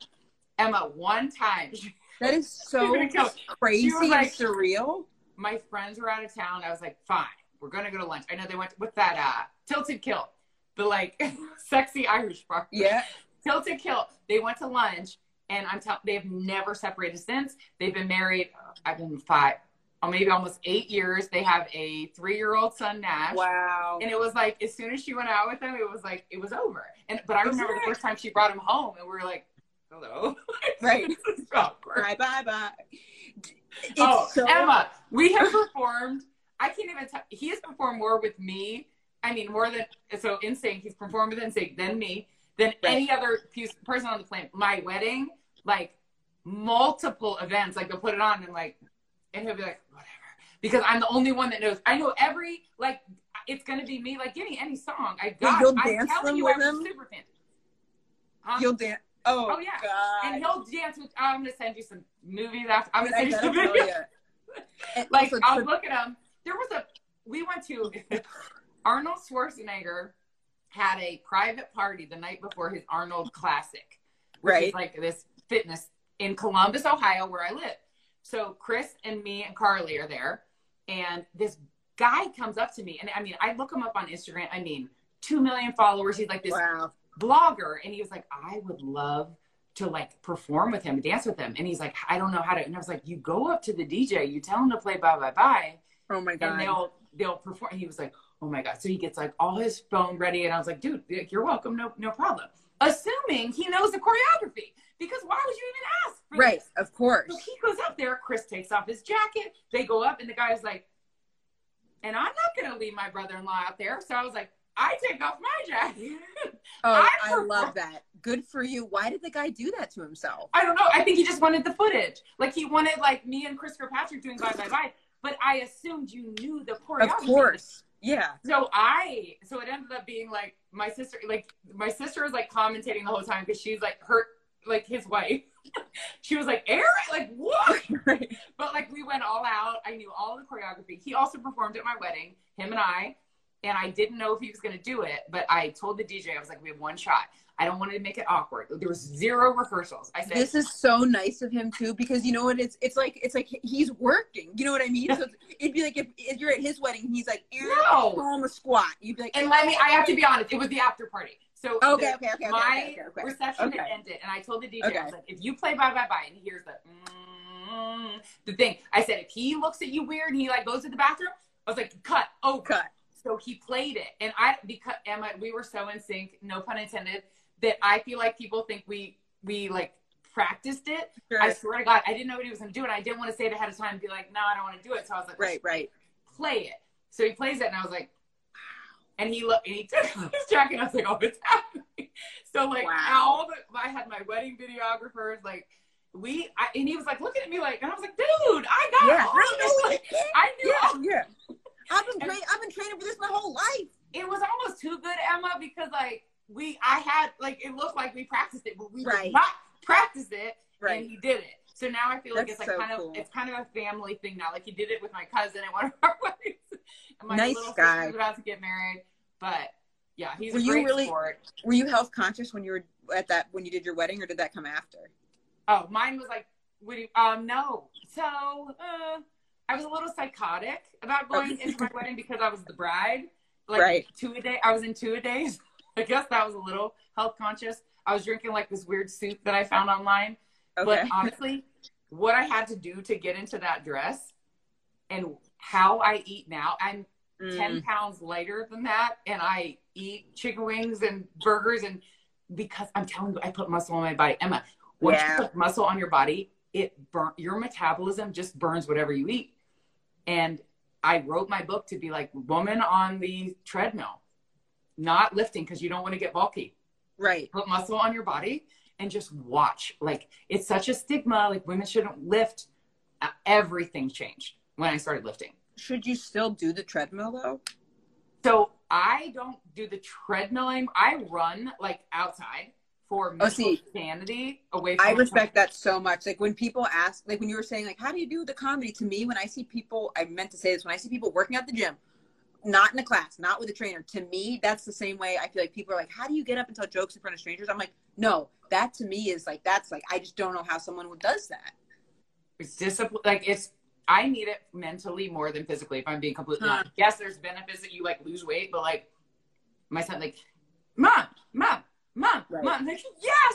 Emma, one time. That is so You're gonna kill me. crazy was like- and surreal. my friends were out of town. I was like, fine, we're gonna go to lunch. I know they went with that uh tilted kilt, the like sexy Irish bar. Yeah. Tilted kilt. They went to lunch, and I'm telling they have never separated since. They've been married. I've been five, or maybe almost eight years. They have a three year old son, Nash. Wow. And it was like as soon as she went out with him, it was like it was over. And but I remember the first time she brought him home, and we were like, "Hello, Right. this is awkward. Bye bye bye. It's oh, so Emma, we have performed. I can't even tell. He has performed more with me. I mean, more than so. Insane. He's performed with Insane than me, than any other person on the planet. My wedding, like multiple events. Like they'll put it on and like, and he'll be like, whatever, because I'm the only one that knows. I know every like. It's gonna be me. Like give me any song. I got. you'll I'm dance telling them you, with I was him? super fan. Huh? You'll dance. Oh, Oh, yeah. God. and he'll dance with. I'm gonna send you some movies after. I'm gonna send you some videos. ya. Like also, I'll to- look at him. There was a we went to Arnold Schwarzenegger had a private party the night before his Arnold Classic, which Right. is like this fitness in Columbus, Ohio, where I live. So Chris and me and Carly are there, and this guy comes up to me, and I mean, I look him up on Instagram. I mean, two million followers. He's like this wow. Blogger and he was like i would love to like perform with him dance with him and he's like i don't know how to and i was like you go up to the dj you tell him to play bye bye bye Oh my god. and they'll they'll perform he was like oh my god so he gets like all his phone ready and i was like dude you're welcome no no problem assuming he knows the choreography because why would you even ask for Right. this? Of course. so he goes up there chris takes off his jacket they go up and the guy's like and i'm not gonna leave my brother-in-law out there so i was like i take off my jacket Oh, I I, love that. Good for you. Why did the guy do that to himself? I don't know. I think he just wanted the footage. Like he wanted like me and Chris Kirkpatrick doing bye bye bye. But I assumed you knew the choreography. Of course. Yeah. So I so it ended up being like my sister like my sister was like commentating the whole time because she's like her like his wife. she was like, Eric, like what? Right. But like we went all out. I knew all the choreography. He also performed at my wedding, him and I. And I didn't know if he was going to do it, but I told the DJ, I was like, we have one shot. I don't want to make it awkward. There was zero rehearsals. I said, This is so nice of him too, because you know what? It's it's like it's like he's working. You know what I mean? So it'd be like if, if you're at his wedding, he's like, No. home a squat. You'd be like, And let me, I have to be honest, it was the after party. So Okay, the- okay, okay, okay, my okay, okay. reception Okay. had ended, and I told the DJ. I was like, if you play bye bye bye, and he hears the mm, the thing, I said, if he looks at you weird and he like goes to the bathroom, I was like, cut, oh, cut. So he played it, and I because Emma, we were so in sync, no pun intended, that I feel like people think we we like practiced it. Sure. I swear to God, I didn't know what he was going to do, and I didn't want to say it ahead of time and be like, no, I don't want to do it. So I was like, Right, right. play it. So he plays it, and I was like, wow. and he looked, and he took off his jacket. And I was like, oh, it's happening. So like, Wow. all the, I had my wedding videographers, like, we, I, and he was like looking at me like, and I was like, dude, I got Yeah, all I this. Like, it. I knew all Yeah, yeah. I've been tra- I've been training for this my whole life. it was almost too good, Emma, because like we, I had like it looked like we practiced it, but we Right. did not practice it, Right. and he did it. So now I feel like That's it's like so kind cool. of it's kind of a family thing now. Like he did it with my cousin at one of our weddings. And my Nice little guy. sister's about to get married, but yeah, he's Were you really- sport. Were you health conscious when you were at that when you did your wedding, or did that come after? Oh, mine was like, you, um, no. So uh, I was a little psychotic about going into my wedding because I was the bride. Like Right. two a day. I was in two a days. I guess that was a little health conscious. I was drinking like this weird soup that I found online. Okay. But honestly, what I had to do to get into that dress and how I eat now, I'm Mm. 10 pounds lighter than that. And I eat chicken wings and burgers. And because I'm telling you, I put muscle on my body. Emma, once Yeah. you put muscle on your body, it burn your metabolism just burns whatever you eat. And I wrote my book to be like woman on the treadmill, not lifting because you don't want to get bulky. Right. Put muscle on your body and just watch. Like it's such a stigma. Like women shouldn't lift. Uh, Everything changed when I started lifting. Should you still do the treadmill though? So I don't do the treadmill. I run like outside for Oh, see. sanity away from I respect that so much. Like when people ask, like when you were saying, like, how do you do the comedy? To me, when I see people, I meant to say this, when I see people working at the gym, not in a class, not with a trainer, to me, that's the same way I feel like people are like, how do you get up and tell jokes in front of strangers? I'm like, no, that to me is like, that's like, I just don't know how someone does that. It's discipline. Like it's, I need it mentally more than physically. If I'm being completely Huh. honest. Yes, there's benefits that you like lose weight, but like my son, like, mom, mom, mom, Right. mom. Like, yes.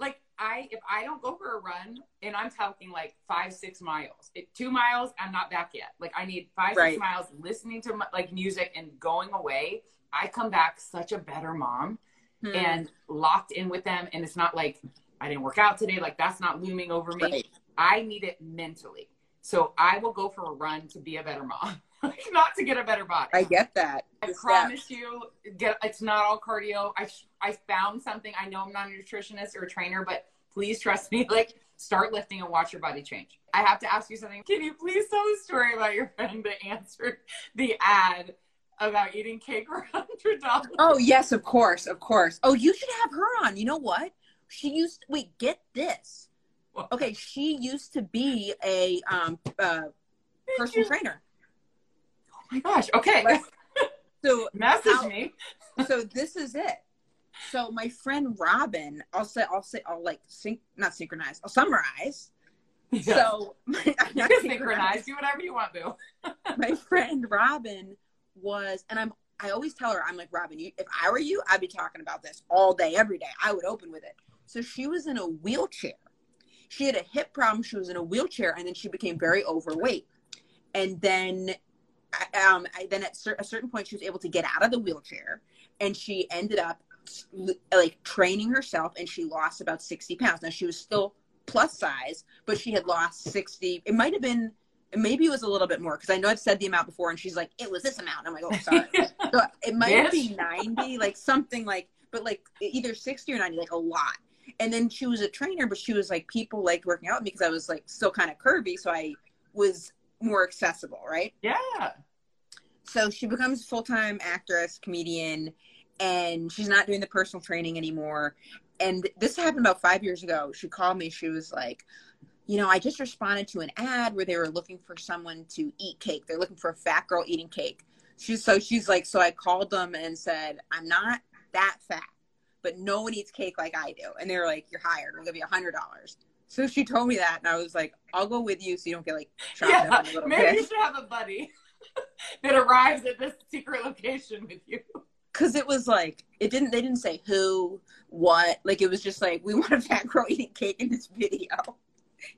Like I, if I don't go for a run, and I'm talking like five, six miles, it, two miles, I'm not back yet. Like I need five, Right. six miles, listening to like music and going away. I come back such a better mom Hmm. and locked in with them. And it's not like I didn't work out today. Like that's not looming over me. Right. I need it mentally. So I will go for a run to be a better mom, not to get a better body. I get that. I promise you, get it's not all cardio. I I found something. I know I'm not a nutritionist or a trainer, but please trust me. Like start lifting and watch your body change. I have to ask you something. Can you please tell the story about your friend that answered the ad about eating cake for hundred dollars? Oh yes, of course, of course. Oh, you should have her on. You know what? She used. Wait, get this. Okay, she used to be a um uh, personal trainer. Oh my gosh. Okay. Like- So Message how- me. so this is it. So my friend Robin, I'll say, I'll say, I'll like sync, not synchronize, I'll summarize. So I'm you not can synchronize. Do whatever you want, Boo. My friend Robin was, and I'm, I always tell her, I'm like, Robin, you, if I were you, I'd be talking about this all day, every day. I would open with it. So she was in a wheelchair. She had a hip problem. She was in a wheelchair, and then she became very overweight. And then, um, I, then at cer- a certain point, she was able to get out of the wheelchair, and she ended up like training herself, and she lost about sixty pounds. Now she was still plus size, but she had lost sixty. It might have been, maybe it was a little bit more because I know I've said the amount before, and she's like, "It was this amount." I'm like, "Oh, sorry." so it might be ninety, like something like, but like either sixty or ninety, like a lot. And then she was a trainer, but she was like, people liked working out with me because I was like still kind of curvy, so I was more accessible, right? yeah. so she becomes full time actress, comedian, and she's not doing the personal training anymore. And this happened about five years ago. She called me. She was like, you know, I just responded to an ad where they were looking for someone to eat cake. They're looking for a fat girl eating cake. She's so she's like, so I called them and said, I'm not that fat, but no one eats cake like I do. And they were like, You're hired. We'll give you a hundred dollars. So she told me that, and I was like, I'll go with you so you don't get like chopped Yeah. up in a little Maybe bit. you should have a buddy that arrives at this secret location with you. because it was like it didn't they didn't say who what like it was just like we want a fat girl eating cake in this video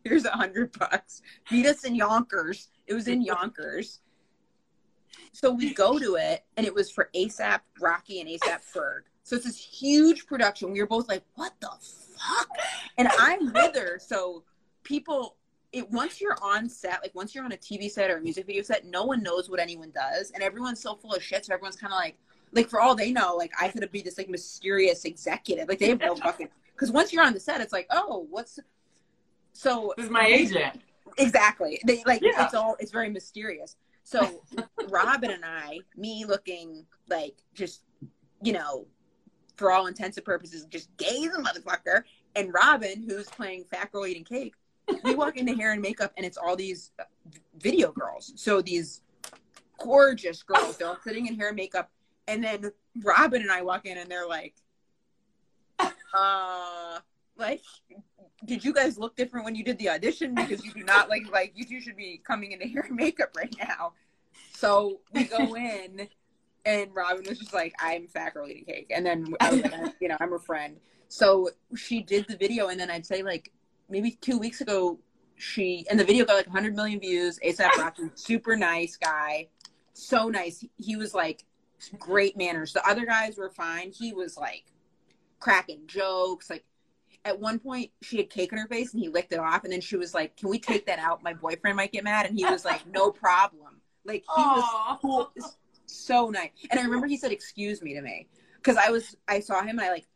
here's a hundred bucks meet us in yonkers it was in yonkers so we go to it and it was for ASAP Rocky and ASAP Ferg so it's this huge production we were both like what the fuck and i'm with her so people it once you're on set like once you're on a tv set or a music video set no one knows what anyone does and everyone's so full of shit so everyone's kind of like like for all they know, like I could be this like mysterious executive. Like they have no fucking because once you're on the set, it's like, oh, what's so This is my agent. exactly. They like Yeah. it's all it's very mysterious. So Robin and I, me looking like just you know, for all intents and purposes, just gay as a motherfucker, and Robin, who's playing fat girl eating cake, we walk into hair and makeup, and it's all these video girls. So these gorgeous girls, they're all sitting in hair and makeup, and then Robin and I walk in, and they're like, uh, like, did you guys look different when you did the audition? Because you do not like like you two should be coming into hair and makeup right now. So we go in, and Robin was just like, "I'm fat girl eating cake," and then I was like, "You know, I'm her friend." So she did the video, and then I'd say like maybe two weeks ago, she and the video got like 100 million views. ASAP Rocky, super nice guy, so nice. He, he was like great manners. The other guys were fine. He was like cracking jokes. Like at one point, she had cake in her face, and he licked it off, and then she was like, "Can we take that out? My boyfriend might get mad." And he was like, "No problem." Like he was cool, so nice. And I remember he said "excuse me" to me because I was I saw him and I like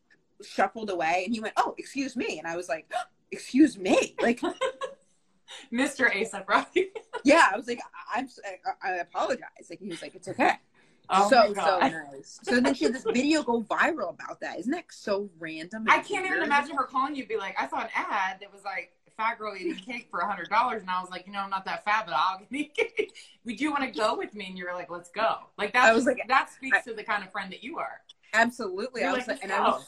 shuffled away and he went, "Oh, excuse me," and I was like, "Excuse me," like Mr. ASAP Rocky. yeah, I was like, "I'm I, I apologize." Like he was like, "It's okay." Oh so so nice. So then she had this video go viral about that. Isn't that so random? I can't even imagine her calling you be like, I saw an ad that was like fat girl eating cake for a hundred dollars and I was like, you know, I'm not that fat, but I'll eat cake. Would you want to go with me? And you were like, let's go. Like that I was like- that speaks to the kind of friend that you are. Absolutely. You're I was like, and "Let's I was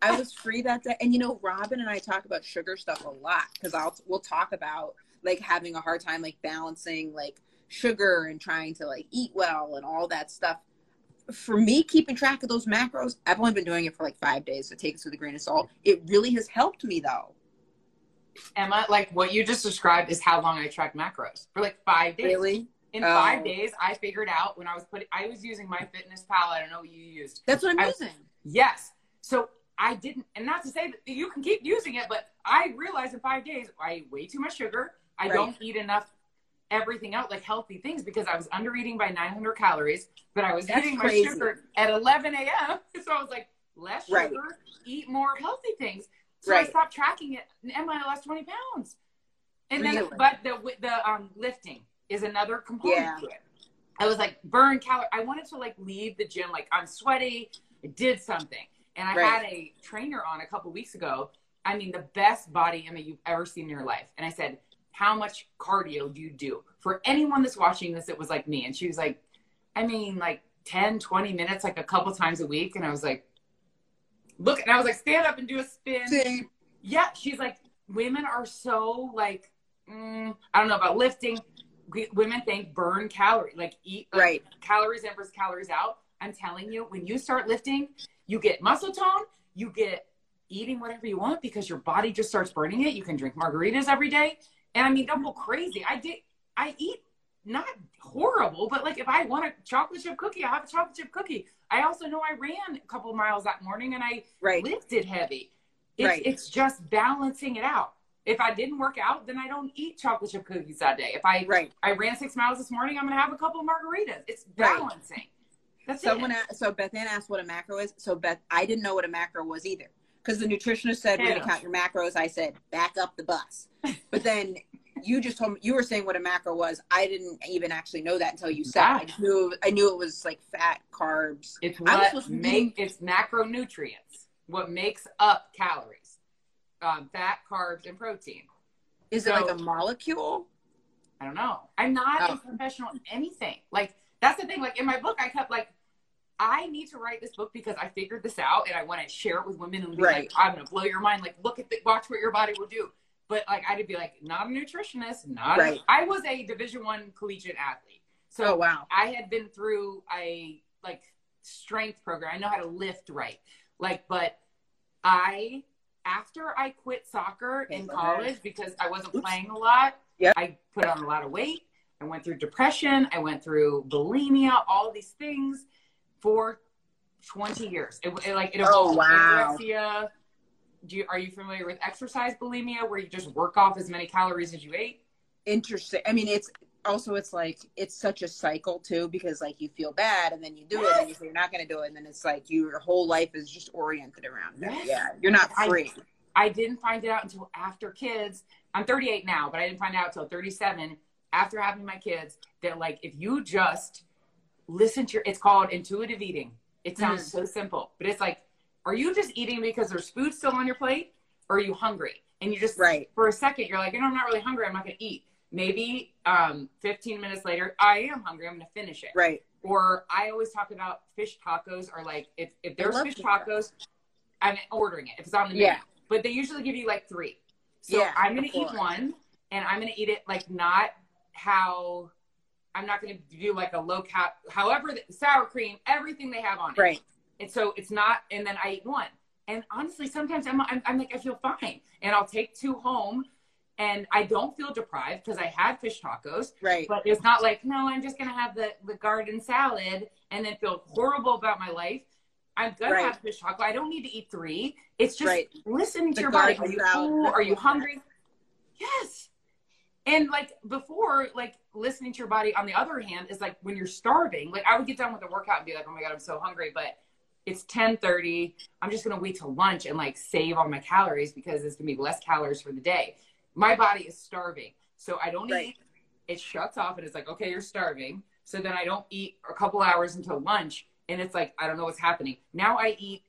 I was free that day. And you know, Robin and I talk about sugar stuff a lot because I'll we'll talk about like having a hard time like balancing like sugar and trying to like eat well and all that stuff. For me, keeping track of those macros, I've only been doing it for like five days, so take this with a grain of salt. It really has helped me though. Emma, like what you just described is how long I tracked macros for like five days. Really? In Oh. five days, I figured out when I was putting, I was using my fitness pal. I don't know what you used. That's what I'm I- using. Yes. So I didn't, and not to say that you can keep using it, but I realized in five days I eat way too much sugar. I Right. don't eat enough everything out like healthy things, because I was under eating by 900 calories, but I was That's eating crazy. my sugar at 11 a.m. So I was like, less sugar, Right. eat more healthy things. So I stopped tracking it. And I lost 20 pounds. And then, but the the um, lifting is another component Yeah. to it. I was like burn calorie. I wanted to like leave the gym like I'm sweaty. I did something, and I Right. had a trainer on a couple weeks ago. I mean, the best body Emma you've ever seen in your life. And I said, "How much cardio do you do?" For anyone that's watching this, it was like me, and she was like, "I mean, like 10, 20 minutes, like a couple times a week." And I was like, "Look," and I was like, "Stand up and do a spin." See? Yeah, she's like, women are so like, mm, I don't know about lifting. We, women think burn calorie, like eat like, Right. calories in versus calories out. I'm telling you, when you start lifting, you get muscle tone, you get eating whatever you want because your body just starts burning it. You can drink margaritas every day. And I mean, don't go crazy. I did, I eat not horrible, but like if I want a chocolate chip cookie, I have a chocolate chip cookie. I also know I ran a couple miles that morning and I Right. lifted heavy. It's, Right. it's just balancing it out. If I didn't work out, then I don't eat chocolate chip cookies that day. If I Right. I ran six miles this morning, I'm gonna have a couple of margaritas. It's Right. balancing. That's Someone it. so Beth Ann asked what a macro is. So Beth, I didn't know what a macro was either. Because the nutritionist said we're gonna count your macros. I said back up the bus. But then you just told me you were saying what a macro was. I didn't even actually know that until you said. I knew I knew it was like fat, carbs. It's I was what make it's macronutrients. What makes up calories, um, fat, carbs, and protein. Is it like a molecule? I don't know. I'm not Oh. a professional in anything. Like that's the thing. Like in my book, I kept like, I need to write this book because I figured this out and I want to share it with women and be Right. like, I'm gonna blow your mind. Like, look at the watch what your body will do. But like, I'd be like, not a nutritionist, not. Right. A, I was a Division One collegiate athlete, so Oh wow. I had been through a like strength program. I know how to lift right. Like, but I after I quit soccer in college because I wasn't Oops. playing a lot, Yep. I put on a lot of weight. I went through depression. I went through bulimia, all these things for 20 years. It, it like it Oh, wow. Anorexia. Do you, are you familiar with exercise bulimia where you just work off as many calories as you ate? Interesting. I mean, it's also it's like it's such a cycle too because like you feel bad and then you do it and you say you're not going to do it and then it's like you, your whole life is just oriented around that. Yes. Yeah, you're not free. I didn't find it out until after kids. I'm 38 now, but I didn't find out until 37 after having my kids that like if you just listen to your it's called intuitive eating. It sounds mm. so simple, but it's like are you just eating because there's food still on your plate or are you hungry? And you just Right. for a second you're like, you know, I'm not really hungry, I'm not going to eat. Maybe um 15 minutes later I am hungry, I'm going to finish it Right. or I always talk about fish tacos are like if, if there's fish tacos, I'm ordering it if it's on the menu. Yeah. But they usually give you like three. So Yeah, I'm gonna eat one and I'm gonna eat it like not how I'm not gonna do like a low cap however the, sour cream, everything they have on it. Right. And so it's not and then I eat one. And honestly, sometimes I'm, I'm, I'm like I feel fine. And I'll take two home and I don't feel deprived because I had fish tacos. Right. But it's not like, no, I'm just gonna have the, the garden salad and then feel horrible about my life. I'm gonna Right. have fish taco. I don't need to eat three. It's just Right. listening to The your body. Are you full? Are you hungry? Yes. And like before, like listening to your body on the other hand is like when you're starving, like I would get done with the workout and be like, oh my God, I'm so hungry. But it's 1030. I'm just gonna wait till lunch and like save all my calories because it's gonna be less calories for the day. My body is starving. So I don't Right. eat. It shuts off and it's like, okay, you're starving. So then I don't eat a couple hours until lunch. And it's like, I don't know what's happening. Now I eat,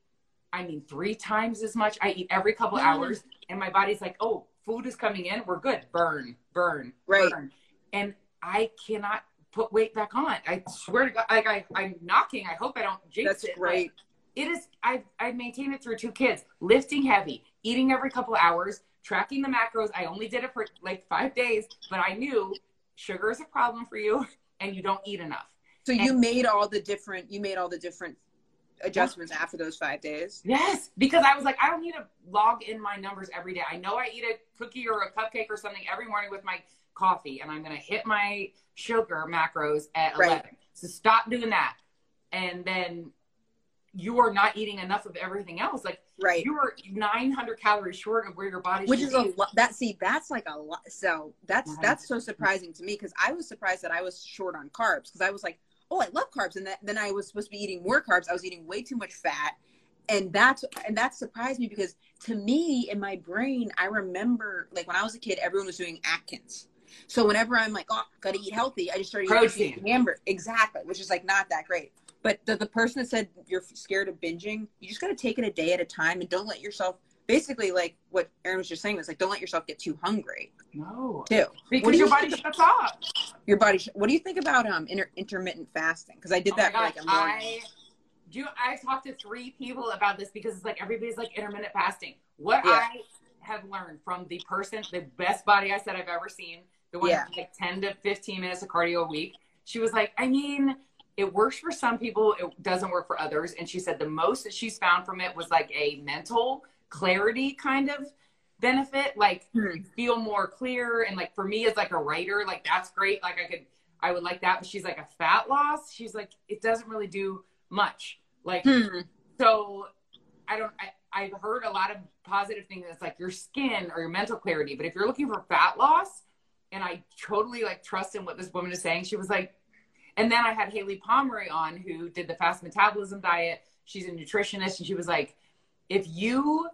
I mean, three times as much. I eat every couple Mm. hours. And my body's like, oh, food is coming in. We're good. Burn, burn, Right. burn. And I cannot put weight back on. I swear to God, like I, I'm knocking. I hope I don't jinx That's it. great. It is. I I maintained it through two kids, lifting heavy, eating every couple hours, tracking the macros. I only did it for like five days, but I knew sugar is a problem for you, and you don't eat enough. So you made all the different you made all the different adjustments after those five days. Yes, because I was like, I don't need to log in my numbers every day. I know I eat a cookie or a cupcake or something every morning with my coffee, and I'm going to hit my sugar macros at Right. 11. So stop doing that. And then you are not eating enough of everything else. Like Right. you are 900 calories short of where your body Which should is a lot. That see, that's like a lot. So that's that's so surprising to me because I was surprised that I was short on carbs because I was like, oh, I love carbs, and that, then I was supposed to be eating more carbs. I was eating way too much fat, and that's and that surprised me because to me in my brain, I remember like when I was a kid, everyone was doing Atkins. So whenever I'm like, oh, gotta eat healthy, I just started eating hamburger. Exactly, which is like not that great. But the, the person that said you're scared of binging, you just gotta take it a day at a time and don't let yourself. Basically, like what Aaron was just saying was like, don't let yourself get too hungry No, too. because do your you body shuts off. Your body. sh- What do you think about um inter- intermittent fasting? Because I did Oh that for like a morning. I do. I talked to three people about this because it's like everybody's like intermittent fasting. What Yeah. I have learned from the person, the best body I said I've ever seen, the one Yeah. like ten to fifteen minutes of cardio a week. She was like, I mean, it works for some people, it doesn't work for others. And she said the most that she's found from it was like a mental clarity kind of benefit, like Hmm. feel more clear. And like for me as like a writer, like that's great. Like I could, I would like that. But she's like a fat loss. She's like, it doesn't really do much. Like, Hmm. so I don't, I, I've heard a lot of positive things. It's like your skin or your mental clarity. But if you're looking for fat loss, and I totally like trust in what this woman is saying, she was like, and then I had Haylie Pomroy on who did the fast metabolism diet. She's a nutritionist, and she was like, if you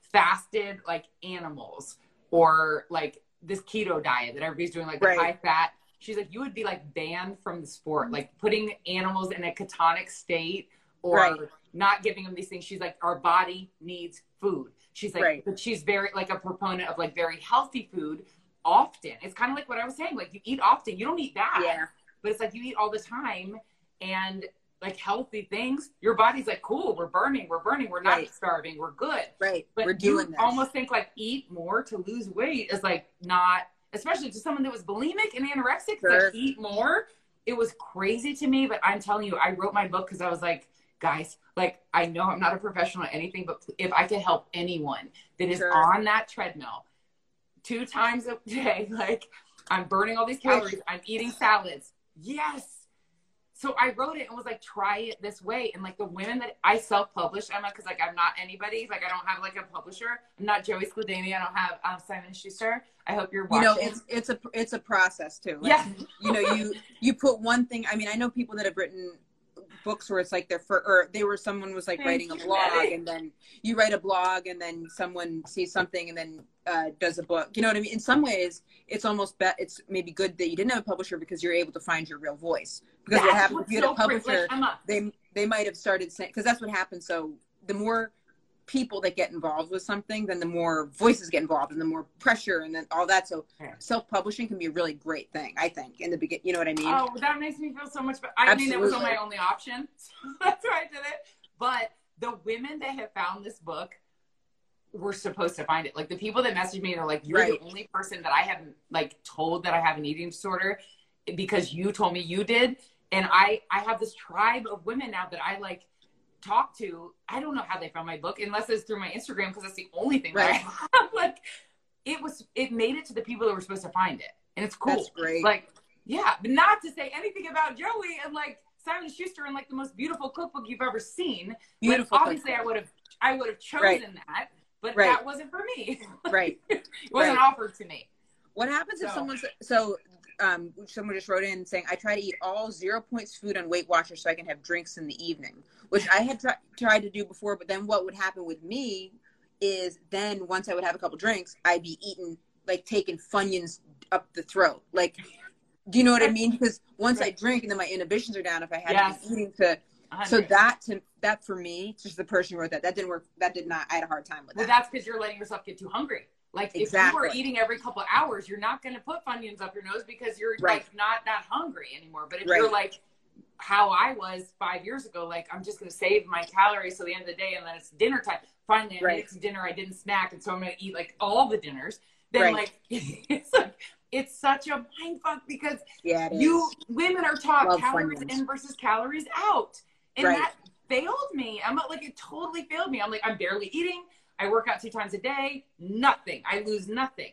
fasted like animals or like this keto diet that everybody's doing, like the Right. high fat, she's like, you would be like banned from the sport, like putting animals in a catonic state or Right. not giving them these things. She's like, our body needs food. She's like, Right. but she's very like a proponent of like very healthy food often. It's kind of like what I was saying. Like you eat often, you don't eat that Yeah. but it's like you eat all the time and like healthy things your body's like cool we're burning we're burning we're not Right. starving we're good Right. but We're doing you this. almost think like eat more to lose weight is like not especially to someone that was bulimic and anorexic Sure. that eat more it was crazy to me but i'm telling you i wrote my book because i was like guys like i know i'm not a professional at anything but if i could help anyone that is Sure. on that treadmill two times a day like i'm burning all these calories i'm eating salads yes so I wrote it and was like, try it this way. And like the women that I self-published, Emma, because like I'm not anybody. Like I don't have like a publisher. I'm not Joey Skladany. I don't have um, Simon Schuster. I hope you're watching. You know, it's it's a it's a process too. Like, yeah, You know, you you put one thing. I mean, I know people that have written books where it's like they're for or they were someone was like Thank writing a blog and then you write a blog and then someone sees something and then uh, does a book. You know what I mean? In some ways, it's almost bet it's maybe good that you didn't have a publisher because you're able to find your real voice. Because what That's happens if you had a so cra- publisher? Like, they they might have started saying because that's what happens. So the more people that get involved with something, then the more voices get involved, and the more pressure, and then all that. So Yeah. self publishing can be a really great thing, I think. In the beginning, you know what I mean? Oh, that makes me feel so much better. I mean, it was Absolutely. my only option. So that's why I did it. But the women that have found this book were supposed to find it. Like the people that messaged me, they're like, "You're Right. the only person that I haven't like told that I have an eating disorder because you told me you did." And I, I have this tribe of women now that I like talk to. I don't know how they found my book unless it's through my Instagram because that's the only thing I like, it was, it made it to the people that were supposed to find it, and it's cool That's great. like yeah but not to say anything about joey and like simon schuster and like the most beautiful cookbook you've ever seen Beautiful. like, obviously i would have i would have chosen Right. that but Right. that wasn't for me right. it wasn't Right. offered to me What happens if So- someone's so um someone just wrote in saying I try to eat all zero points food on Weight Watchers so I can have drinks in the evening, which I had tried to do before. But then what would happen with me is then once I would have a couple drinks, I'd be eating like taking Funyuns up the throat. Like, do you know what I mean? Because once I drink and then my inhibitions are down, if I had Yes. to be eating to so that to that for me, just the person who wrote that, that didn't work. That did not. I had a hard time with Well, that. that's because you're letting yourself get too hungry. Like if you Exactly. are eating every couple hours, you're not going to put Funyuns up your nose because you're Right. like not not hungry anymore. But if Right. you're like how I was five years ago, like I'm just going to save my calories till the end of the day, and then it's dinner time. Finally, I Right. made it to dinner. I didn't snack, and so I'm going to eat like all the dinners. Then like it's like it's such a mind fuck because yeah, it is. you women are taught Love calories Funyuns. in versus calories out and that failed me i'm not like it totally failed me i'm like i'm barely eating i work out two times a day nothing i lose nothing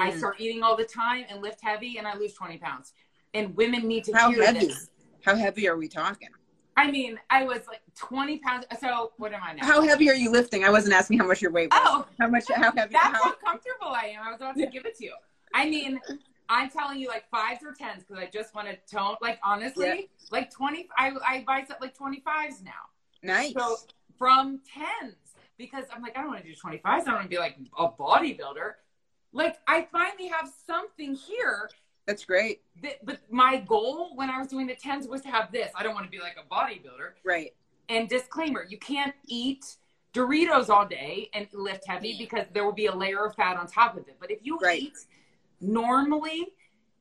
i Mm. start eating all the time and lift heavy and i lose 20 pounds and women need to How hear heavy? this How heavy are we talking? i mean i was like 20 pounds so what am i now How heavy are you lifting? I wasn't asking how much your weight was. oh How much? How heavy? that's How, how comfortable i am i was about to give it to you i mean I'm telling you, like fives or tens, because I just want to tone. Like honestly, Yeah. like twenty. I I buy stuff like twenty fives now. nice. So from tens, because I'm like, I don't want to do 25s. I don't want to be like a bodybuilder. Like I finally have something here. That's great. That, but my goal when I was doing the tens was to have this. I don't want to be like a bodybuilder. Right. And disclaimer, you can't eat Doritos all day and lift heavy because there will be a layer of fat on top of it. But if you Right. eat normally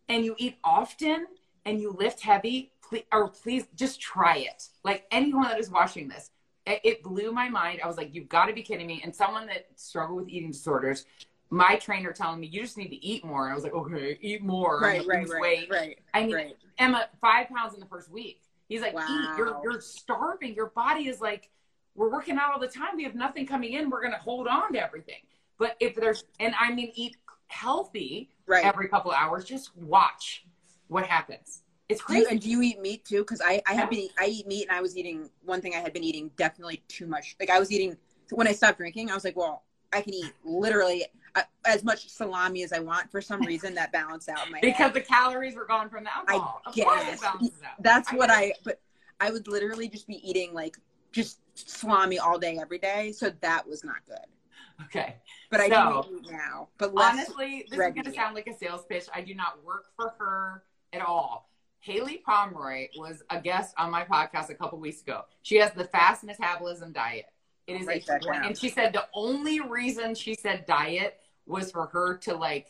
and you eat often and you lift heavy, please, or please just try it. Like anyone that is watching this, it, it blew my mind. I was like, you've got to be kidding me. And someone that struggled with eating disorders, my trainer telling me, you just need to eat more. And I was like, okay, eat more. Right. Right. Right. weight. Right. I mean, Right. Emma, five pounds in the first week. He's like, eat. You're you're starving. Your body is like, we're working out all the time. We have nothing coming in. We're gonna hold on to everything. But if there's, and I mean, eat healthy Right. every couple of hours. Just watch what happens. It's Do you, crazy. and do you eat meat too? Because I, I have been I eat meat and I was eating one thing I had been eating definitely too much. Like I was eating when I stopped drinking, I was like, well, I can eat literally uh, as much salami as I want. For some reason, that balanced out my because head. the calories were gone from the alcohol. of course, it guess. That's I what get I. But I would literally just be eating like just salami all day every day. So that was not good. Okay. But I So- do eat meat now. But. Honestly, this is going to sound like a sales pitch. I do not work for her at all. Haylie Pomroy was a guest on my podcast a couple weeks ago. She has the fast metabolism diet. It is Write a, and she said the only reason she said diet was for her to like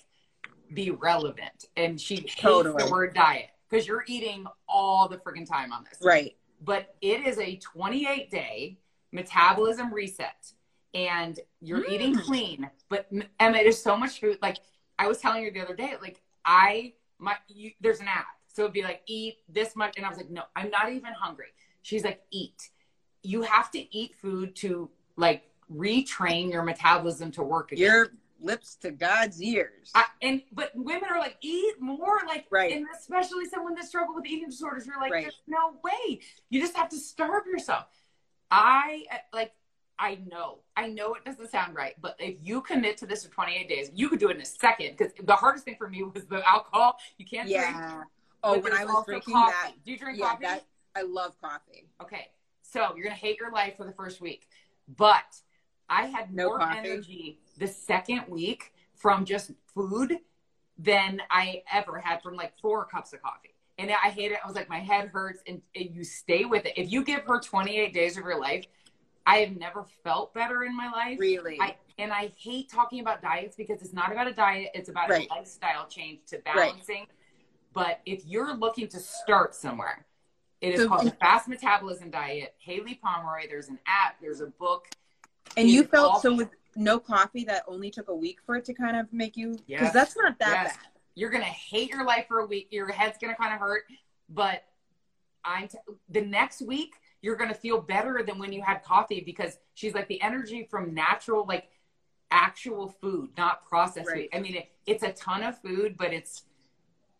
be relevant, and she hates Totally. the word diet because you're eating all the freaking time on this right. but it is a 28 day metabolism reset and you're Mm. eating clean but emma there's so much food like i was telling you the other day like i my you, there's an app so it'd be like eat this much. And i was like no i'm not even hungry. She's like eat. You have to eat food to like retrain your metabolism to work again. Your lips to God's ears. I, and but women are like eat more. Like Right. and especially someone that struggle with eating disorders you're like Right. there's no way. You just have to starve yourself. I like i know. I know it doesn't sound right but if you commit to this for 28 days you could do it in a second because the hardest thing for me was the alcohol. You can't drink. Yeah. Oh, but when I was drinking coffee. that. do you drink Yeah, coffee that I love coffee. Okay, so you're gonna hate your life for the first week, but I had No more coffee? energy the second week from just food than I ever had from like four cups of coffee. And I hate it. I was like, my head hurts, and, and you stay with it. If you give her 28 days of your life, I have never felt better in my life. Really. I, and I hate talking about diets because it's not about a diet, it's about Right. a lifestyle change to Right. But if you're looking to start somewhere, it is called the Fast Metabolism Diet. Haylie Pomroy, there's an app, there's a book. and you felt all- so with no coffee that only took a week for it to kind of make you because Yes. that's not that Yes. bad. You're gonna hate your life for a week. Your head's gonna kind of hurt, but I'm t- the next week you're gonna feel better than when you had coffee because she's like the energy from natural, like actual food, not processed Right. food. I mean, it, it's a ton of food, but it's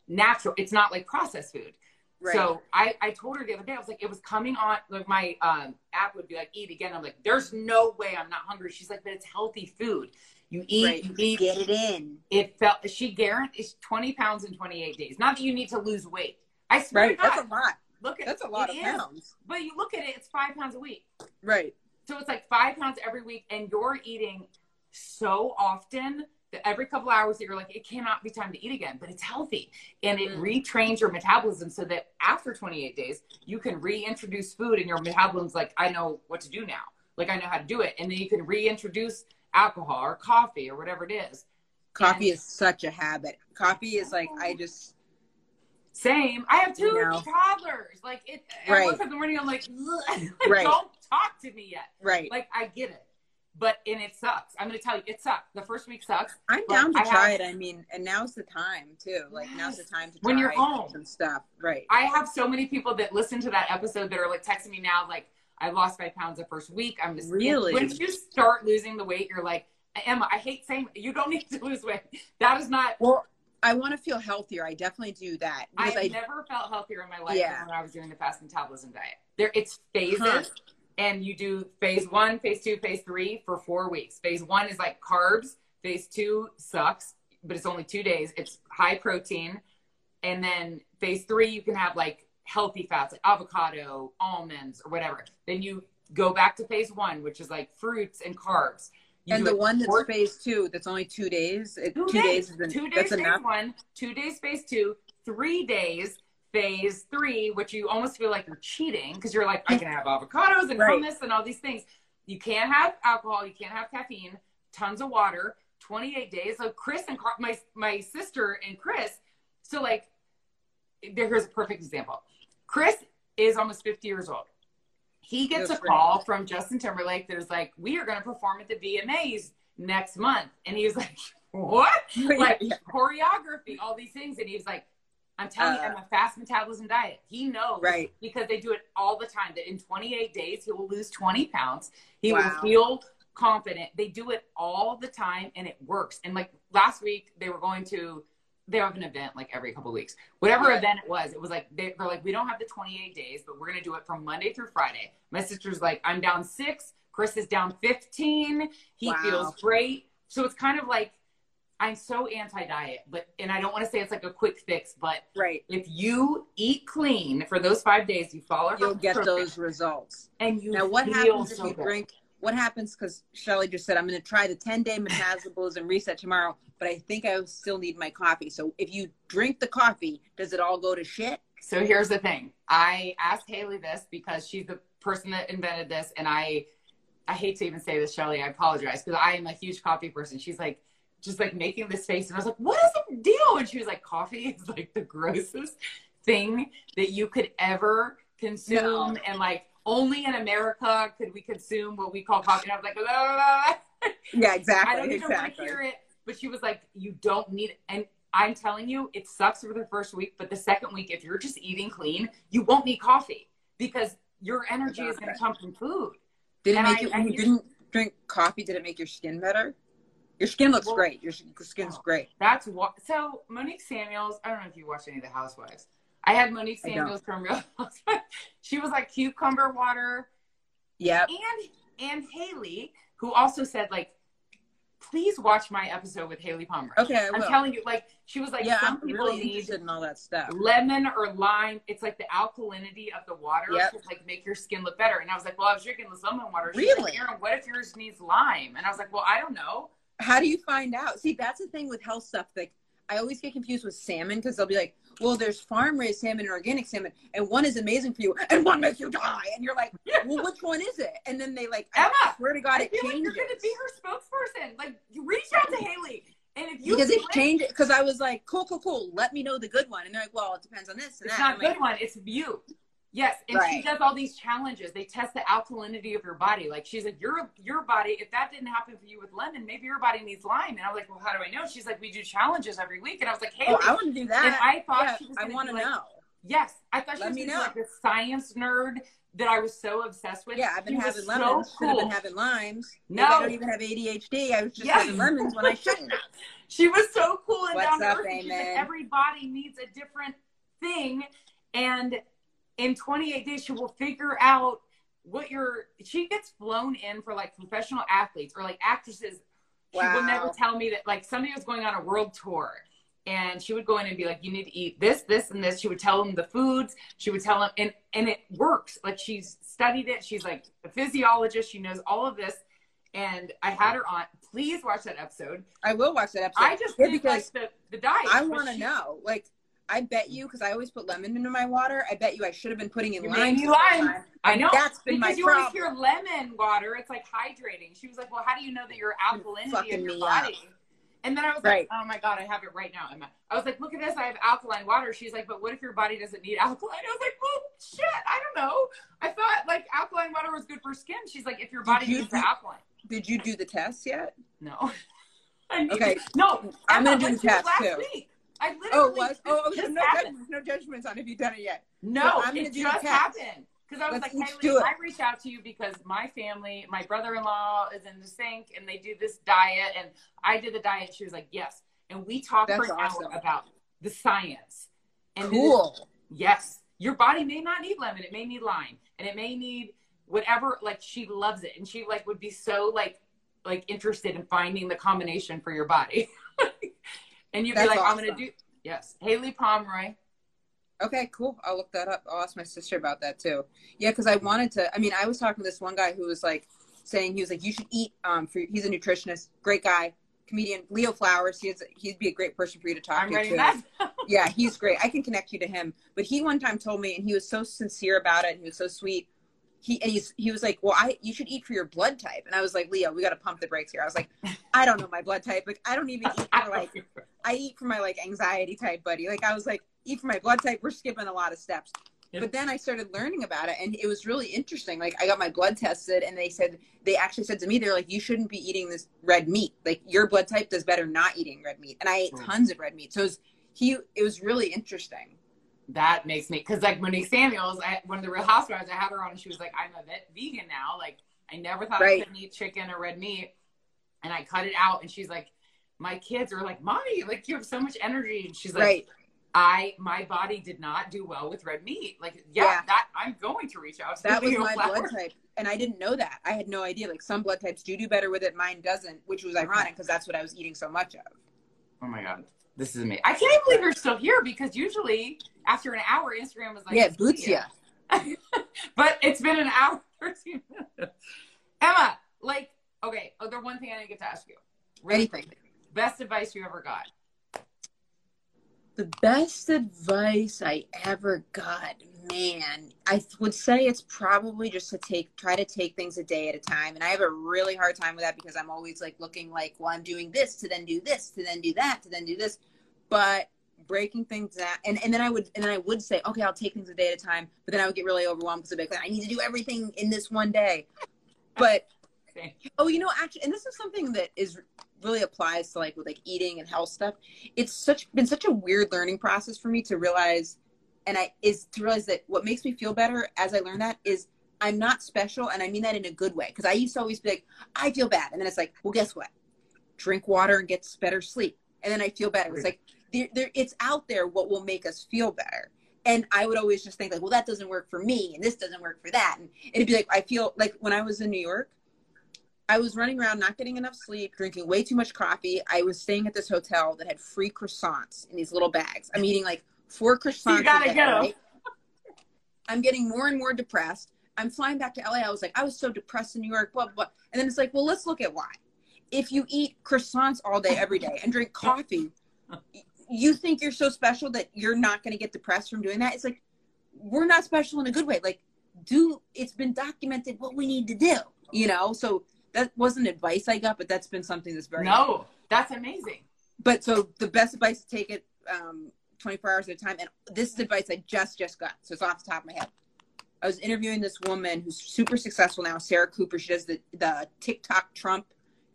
natural. It's not like processed food. Right. So I, I told her the other day, I was like, it was coming on, like my um, app would be like, eat again. I'm like, there's no way I'm not hungry. She's like, but it's healthy food. You eat, Right. you eat. Get it in. It felt she guarantees 20 pounds in 28 days. Not that you need to lose weight. I swear Right. That's a lot. look at That's a lot of is. pounds. But you look at it, it's five pounds a week. Right. So it's like five pounds every week, and you're eating so often that every couple hours that you're like, it cannot be time to eat again, but it's healthy. And it Mm. retrains your metabolism so that after 28 days, you can reintroduce food and your metabolism's like, I know what to do now. Like I know how to do it. And then you can reintroduce alcohol or coffee or whatever it is. Coffee And- is such a habit. Coffee is like I just Same. I have two You know. toddlers. Like it I Right. wake up in the morning, I'm like, Right. don't talk to me yet. right. Like I get it. But and it sucks. I'm gonna tell you, it sucks. The first week sucks. I'm down to I try have- it. I mean, and now's the time too. Like now's the time to When you're try home. some stuff. Right. I have so many people that listen to that episode that are like texting me now, like, I lost five pounds the first week. I'm just Really? Once you start losing the weight, you're like, Emma, I hate saying you don't need to lose weight. That is not. Well, I want to feel healthier. I definitely do that I've I, never felt healthier in my life Yeah. than when I was doing the fast metabolism diet. There, it's phases, Huh. And you do phase one, phase two, phase three for four weeks. Phase one is like carbs. Phase two sucks, but it's only two days. It's high protein, and then phase three you can have like healthy fats like avocado, almonds, or whatever. Then you go back to phase one, which is like fruits and carbs. You and the one that's four- phase two, that's only two days. Two, two days. is been, two days that's phase enough. one, two days phase two, three days phase three, which you almost feel like you're cheating because you're like, I can have avocados and Right. hummus and all these things. You can't have alcohol, you can't have caffeine, tons of water, 28 days. So Chris and Car- my my sister and Chris, so like, here's a perfect example. Chris is almost 50 years old. He gets That's a right. call from Justin Timberlake that is like, we are going to perform at the VMAs next month. And he was like, what? like choreography, all these things. And he was like, I'm telling you, Uh, I'm a fast metabolism diet. He knows Right. because they do it all the time that in 28 days he will lose 20 pounds. He Wow. will feel confident. They do it all the time and it works. And like last week, they were going to, they have an event like every couple of weeks. Whatever Yeah. event it was, it was like, they, they're like, we don't have the 28 days, but we're going to do it from Monday through Friday. My sister's like, I'm down six. Chris is down 15. He Wow. feels great. So it's kind of like, I'm so anti-diet, but and I don't want to say it's like a quick fix, but Right. if you eat clean for those five days, you follow you'll get program, those results. And you Now, what happens if you good. drink? What happens? Because Shelly just said I'm going to try the 10 day metabolism reset tomorrow, but I think I still need my coffee. So if you drink the coffee, does it all go to shit? So here's the thing. I asked Haylie this because she's the person that invented this, and I, I hate to even say this, Shelly. I apologize because I am a huge coffee person. She's like, just like making this face, and I was like, "What is the deal?" And she was like, "Coffee is like the grossest thing that you could ever consume, No. and like only in America could we consume what we call coffee." And I was like, "La, la, la, la." Yeah, exactly. I don't even want to hear it. But she was like, you don't need it. And I'm telling you, it sucks for the first week, but the second week, if you're just eating clean, you won't need coffee because your energy is going to come from food. Did it And make I- you, when you didn't drink coffee, did it make your skin better? Your skin looks Well- great. Your skin's Oh. great. That's what. So Monique Samuels, I don't know if you watch any of the Housewives. I had Monique Samuels from Real Housewives. She was like cucumber water, Yeah. and and Haylie, who also said like, please watch my episode with Haylie Pomroy. Okay, I I'm telling you, like she was like, yeah, some I'm people really need in all that stuff. lemon or lime. It's like the alkalinity of the water Yep. to like make your skin look better. And I was like, well, I was drinking this lemon water. She's Really? Like, Aaron, what if yours needs lime? And I was like, well, I don't know. How do you find out? See, that's the thing with health stuff. Like, I always get confused with salmon because they'll be like, well, there's farm raised salmon and organic salmon, and one is amazing for you, and one makes you die. And you're like, well, which one is it? And then they like, I Emma, swear to God, I it feel like changes. you're going to be her spokesperson. Like, you reach out to Haylie. And if you because it changed. Because I was like, cool, cool, cool. Let me know the good one. And they're like, well, it depends on this and It's that. not I'm good like, one. It's you. Yes, and she does all these challenges. They test the alkalinity of your body. Like she's like, your your body. If that didn't happen for you with lemon, maybe your body needs lime. And I was like, well, how do I know? She's like, we do challenges every week. And I was like, hey, oh, I want to do that. and I thought yeah, she was. I want to like, know. Yes, I thought she Let was be know. like this science nerd that I was so obsessed with. Yeah, I've been She was having so lemons. Should have been having limes. No. I don't even have ADHD. I was just Yeah. having lemons when I shouldn't have. She was so cool and What's down to earth. like, Amen? every body needs a different thing, and in 28 days, she will figure out what your. She gets flown in for like professional athletes or like actresses Wow. She will never tell me that like somebody was going on a world tour and she would go in and be like, you need to eat this, this, and this. She would tell them the foods. She would tell them, and, and it works. Like she's studied it. She's like a physiologist. She knows all of this. And I had her on. Please watch that episode. I will watch that episode. I just Yeah, because like the, the diet. I want to know. Like, I bet you because I always put lemon into my water. I bet you I should have been putting in lime. made me the lime. I know. That's been because my you always problem. hear lemon water. It's like hydrating. She was like, well, how do you know that your alkalinity fucking of your body? And then I was Right. like, oh my God, I have it right now, Emma. I was like, look at this. I have alkaline water. She's like, but what if your body doesn't need alkaline? I was like, well, shit, I don't know. I thought like alkaline water was good for skin. She's like, if your body you needs do- alkaline. Did you do the test yet? No. Okay. to- No. I'm gonna do the to test, last too. Week. I oh, literally Oh, it was. Oh, okay. just No, judgments, no judgments on if you've done it yet. No, So it just happened. Because I was Let's like, Kylie. I reached out to you because my family, my brother-in-law is in NSYNC and they do this diet, and I did the diet. She was like, yes, and we talked for an awesome. hour about the science. And this- Cool. yes, your body may not need lemon; it may need lime, and it may need whatever. Like she loves it, and she like would be so like like interested in finding the combination for your body. and you'd be That's like, I'm gonna do yes, Haylie Pomroy. Okay, cool. I'll look that up. I'll ask my sister about that too. Yeah, because I wanted to. I mean, I was talking to this one guy who was like saying he was like, you should eat. Um, for he's a nutritionist, great guy, comedian, Leo Flowers. He's he'd be a great person for you to talk I'm to. too. that. yeah, he's great. I can connect you to him. But he one time told me, and he was so sincere about it. And he was so sweet. He and he's he was like, well, I you should eat for your blood type. And I was like, Leo, we got to pump the brakes here. I was like, I don't know my blood type. Like, I don't even eat for like I eat for my like anxiety type, buddy. Like I was like, eat for my blood type. We're skipping a lot of steps. Yeah. But then I started learning about it, and it was really interesting. Like I got my blood tested, and they said they actually said to me, they're like, you shouldn't be eating this red meat. Like your blood type does better not eating red meat. And I ate tons of red meat, so it was, he it was really interesting. That makes me because like Monique Samuels, I, one of the Real Housewives, I had her on, and she was like, "I'm a ve- vegan now. Like, I never thought Right. I couldn't eat chicken or red meat, and I cut it out." And she's like, "My kids are like, mommy, like you have so much energy." And she's like, right. "I, my body did not do well with red meat. Like, yeah, Yeah. that I'm going to reach out to That was my Flowers. blood type, and I didn't know that. I had no idea. Like some blood types do do better with it, mine doesn't, which was ironic because that's what I was eating so much of. Oh my god, this is amazing! I can't believe you're still here because usually after an hour, Instagram was like, yeah, boots ya." but it's been an hour, 13 minutes. Emma, like, okay, oh, the one thing I didn't get to ask you. Really Anything. Best advice you ever got. The best advice I ever got, man, I would say it's probably just to take, try to take things a day at a time. And I have a really hard time with that because I'm always like looking like, well, I'm doing this to then do this, to then do that, to then do this. But breaking things down, and, and then I would, and then I would say, okay, I'll take things a day at a time. But then I would get really overwhelmed because I'd be like, I need to do everything in this one day. But Okay. Oh, you know, actually, and this is something that is really applies to like with like eating and health stuff. It's such been such a weird learning process for me to realize, and I is to realize that what makes me feel better as I learn that is I'm not special, and I mean that in a good way. Because I used to always be like, I feel bad, and then it's like, well, guess what? Drink water and get better sleep, and then I feel better. It's like there, there, it's out there what will make us feel better. And I would always just think like, well, that doesn't work for me, and this doesn't work for that, and it'd be like I feel like when I was in New York. I was running around not getting enough sleep, drinking way too much coffee. I was staying at this hotel that had free croissants in these little bags. I'm eating like four croissants. You gotta go. I'm getting more and more depressed. I'm flying back to LA. I was like, I was so depressed in New York, blah, blah, blah. And then it's like, well, let's look at why. If you eat croissants all day, every day, and drink coffee, you think you're so special that you're not going to get depressed from doing that. It's like, we're not special in a good way. Like, do it's been documented what we need to do, you know? So that wasn't advice I got, but that's been something that's very No, that's amazing. But so the best advice to take it um, 24 hours at a time. And this is advice I just just got, so it's off the top of my head. I was interviewing this woman who's super successful now, Sarah Cooper. She does the the TikTok Trump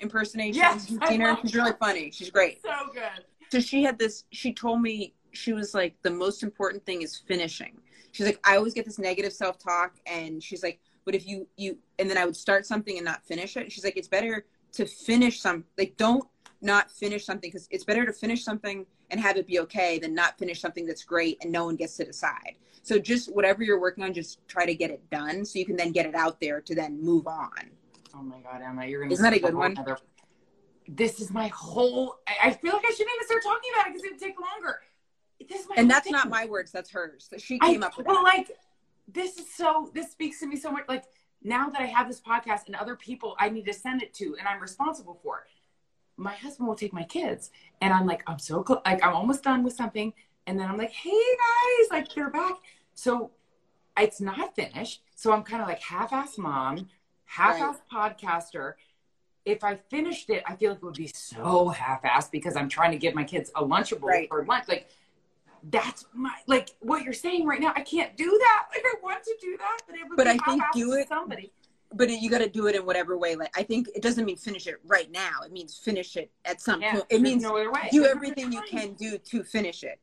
impersonation. Yes, You've I seen her. She's really funny. She's great. So good. So she had this. She told me she was like the most important thing is finishing. She's like I always get this negative self talk, and she's like, but if you you and then I would start something and not finish it. She's like, it's better to finish some. Like don't not finish something because it's better to finish something and have it be okay than not finish something that's great and no one gets to decide. So just whatever you're working on, just try to get it done so you can then get it out there to then move on. Oh my god, Emma, you're gonna. Isn't that a good one? nother- this is my whole. I, I feel like I shouldn't even start talking about it because it would take longer. This is my And that's thing. not my words, that's hers. That she I, came up with well, that. like this is so. This speaks to me so much. Like now that I have this podcast and other people I need to send it to, and I'm responsible for. My husband will take my kids, and I'm like, I'm so close. Like I'm almost done with something, and then I'm like, Hey guys, like they're back. So it's not finished. So I'm kind of like half-ass mom, half-ass podcaster. If I finished it, I feel like it would be so half-assed because I'm trying to give my kids a lunchable Right. for lunch. Like that's my like what you're saying right now. I can't do that. Like I want to do that, but it would But be I think do it- somebody. but you got to do it in whatever way. Like I think it doesn't mean finish it right now. It means finish it at some Yeah, point. It means no other way. do There's everything you can do to finish it.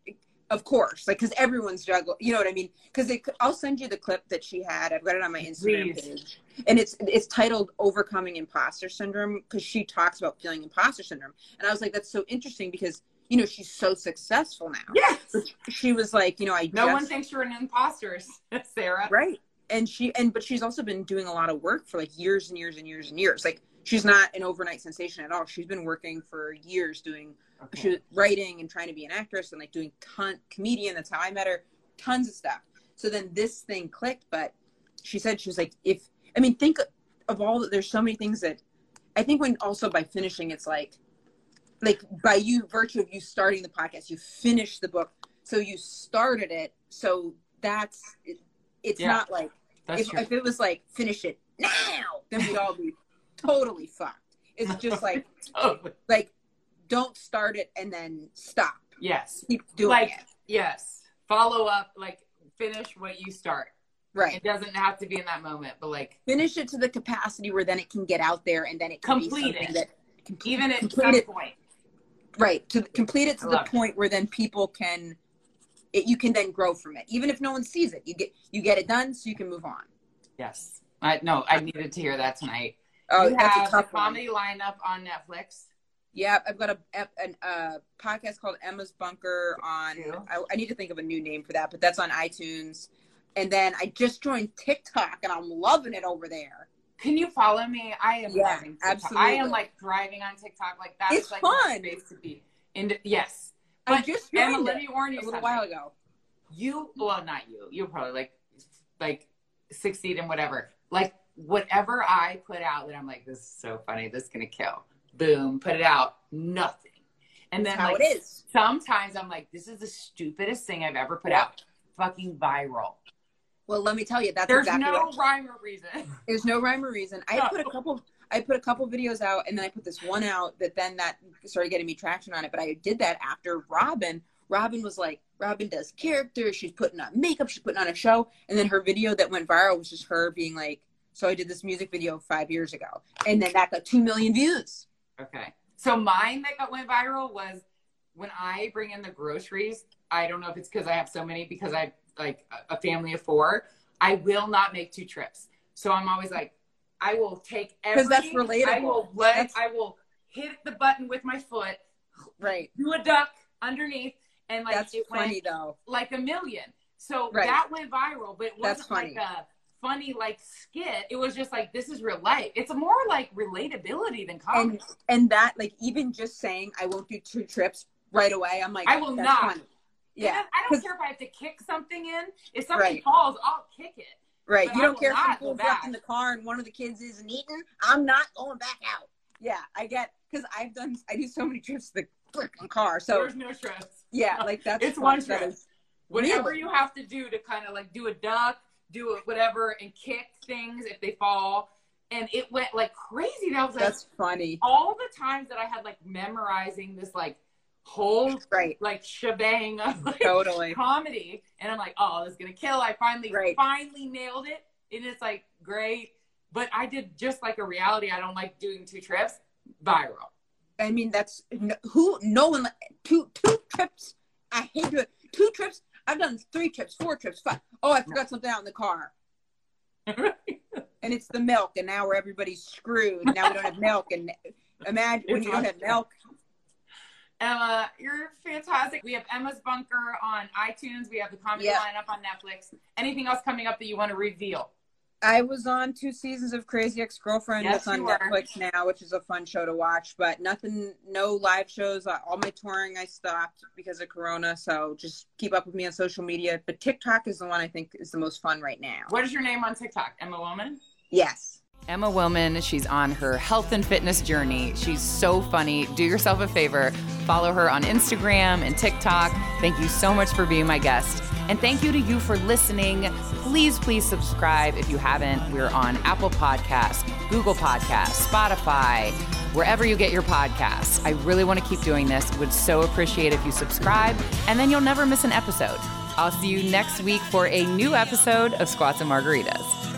Of course, like because everyone's juggle. You know what I mean? Because I'll send you the clip that she had. I've got it on my Instagram Please. page, and it's it's titled "Overcoming Imposter Syndrome" because she talks about feeling imposter syndrome. And I was like, that's so interesting because you know she's so successful now. Yes. She was like, you know, I No just, one thinks you're an imposter, Sarah. right and she and but she's also been doing a lot of work for like years and years and years and years like she's not an overnight sensation at all she's been working for years doing Okay. she was writing and trying to be an actress and like doing ton comedian that's how i met her tons of stuff so then this thing clicked but she said she was like if i mean think of all the, there's so many things that i think when also by finishing it's like like by you virtue of you starting the podcast you finished the book so you started it so that's it, it's Yeah. not like if, if it was like finish it now then we'd all be totally fucked it's just like Totally. like don't start it and then stop Yes. keep doing Like it yes. Follow up. Like finish what you start. right It doesn't have to be in that moment, but like finish it to the capacity where then it can get out there and then it can Complete it. that complete, even at complete some it point. Right to complete it to the love it. point where then people can it, you can then grow from it even if no one sees it you get you get it done so you can move on Yes. I no, I needed to hear that tonight. oh you that's have a tough the one comedy lineup on Netflix. yeah i've got a a, a podcast called emma's bunker on I, I need to think of a new name for that but that's on itunes and then i just joined tiktok and i'm loving it over there Can you follow me? I am Yeah, TikTok. I am like driving on TikTok. Like that's It's like fun. space to be. And yes, i But just Emma, let me warn you a little while ago. You well not you. You'll probably like like succeed in whatever. Like whatever i put out that i'm like this is so funny. This is gonna kill. Boom. Put it out. Nothing. And then like it is. sometimes i'm like this is the stupidest thing i've ever put out. Fucking viral well let me tell you that's there's exactly no rhyme or reason There's no rhyme or reason. I No. put a couple. I put a couple videos out, and then I put this one out that then that started getting me traction on it. But I did that after Robin. Robin was like, Robin does characters. She's putting on makeup. She's putting on a show. And then her video that went viral was just her being like, "So I did this music video five years ago, and then that got two million views." okay so mine that got went viral was when i bring in the groceries i don't know if it's because i have so many because i like a- family of four i will not make two trips so i'm always like i will take every 'Cause that's relatable. i will let That's- i will hit the button with my foot Right. do a duck underneath and like That's it funny went though. like a million so Right. that went viral but it wasn't like a funny like skit it was just like this is real life it's more like relatability than comedy And and that like even just saying I won't do two trips right away. I'm like, I will not. Funny. Yeah. Yeah, I don't care if I have to kick something in. If something Right. falls, I'll kick it. Right. But You I don't care if not some go back. left in the car and one of the kids isn't eating. I'm not going back out. Yeah, I get because I've done I do so many trips to the freaking car. So There's no stress. yeah, like that's It's one That trip. is- Whatever Really? you have to do to kind of like do a duck, do a whatever, and kick things if they fall. And it went like crazy. That was like That's funny. all the times that I had like memorizing this like whole Right. like shebang of like Totally. comedy, and I'm like, oh, this is gonna kill. I finally Right. finally nailed it, and it's like great. But I did just like a reality. I don't like doing two trips. Viral. I mean, that's who. No one. Two two trips. I hate doing two trips. I've done three trips, four trips, five. Oh, I forgot something out in the car, and it's the milk, and now we're everybody's screwed. Now we don't have milk, and imagine when you don't have milk. Emma, you're fantastic. We have Emma's Bunker on iTunes. We have the comedy Yeah. lineup on Netflix. Anything else coming up that you want to reveal? I was on two seasons of Crazy Ex Girlfriend. Yes, that's on you were. Netflix now, which is a fun show to watch. But nothing, no live shows. Uh, All my touring I stopped because of Corona. So just keep up with me on social media. But TikTok is the one I think is the most fun right now. What is your name on TikTok? Emma Woman? Yes. Emma Willmann, she's on her health and fitness journey. She's so funny. Do yourself a favor, follow her on Instagram and TikTok. Thank you so much for being my guest. And thank you to you for listening. Please, please subscribe if you haven't. We're on Apple Podcasts, Google Podcasts, Spotify, wherever you get your podcasts. I really want to keep doing this. Would so appreciate if you subscribe, and then you'll never miss an episode. I'll see you next week for a new episode of Squats and Margaritas.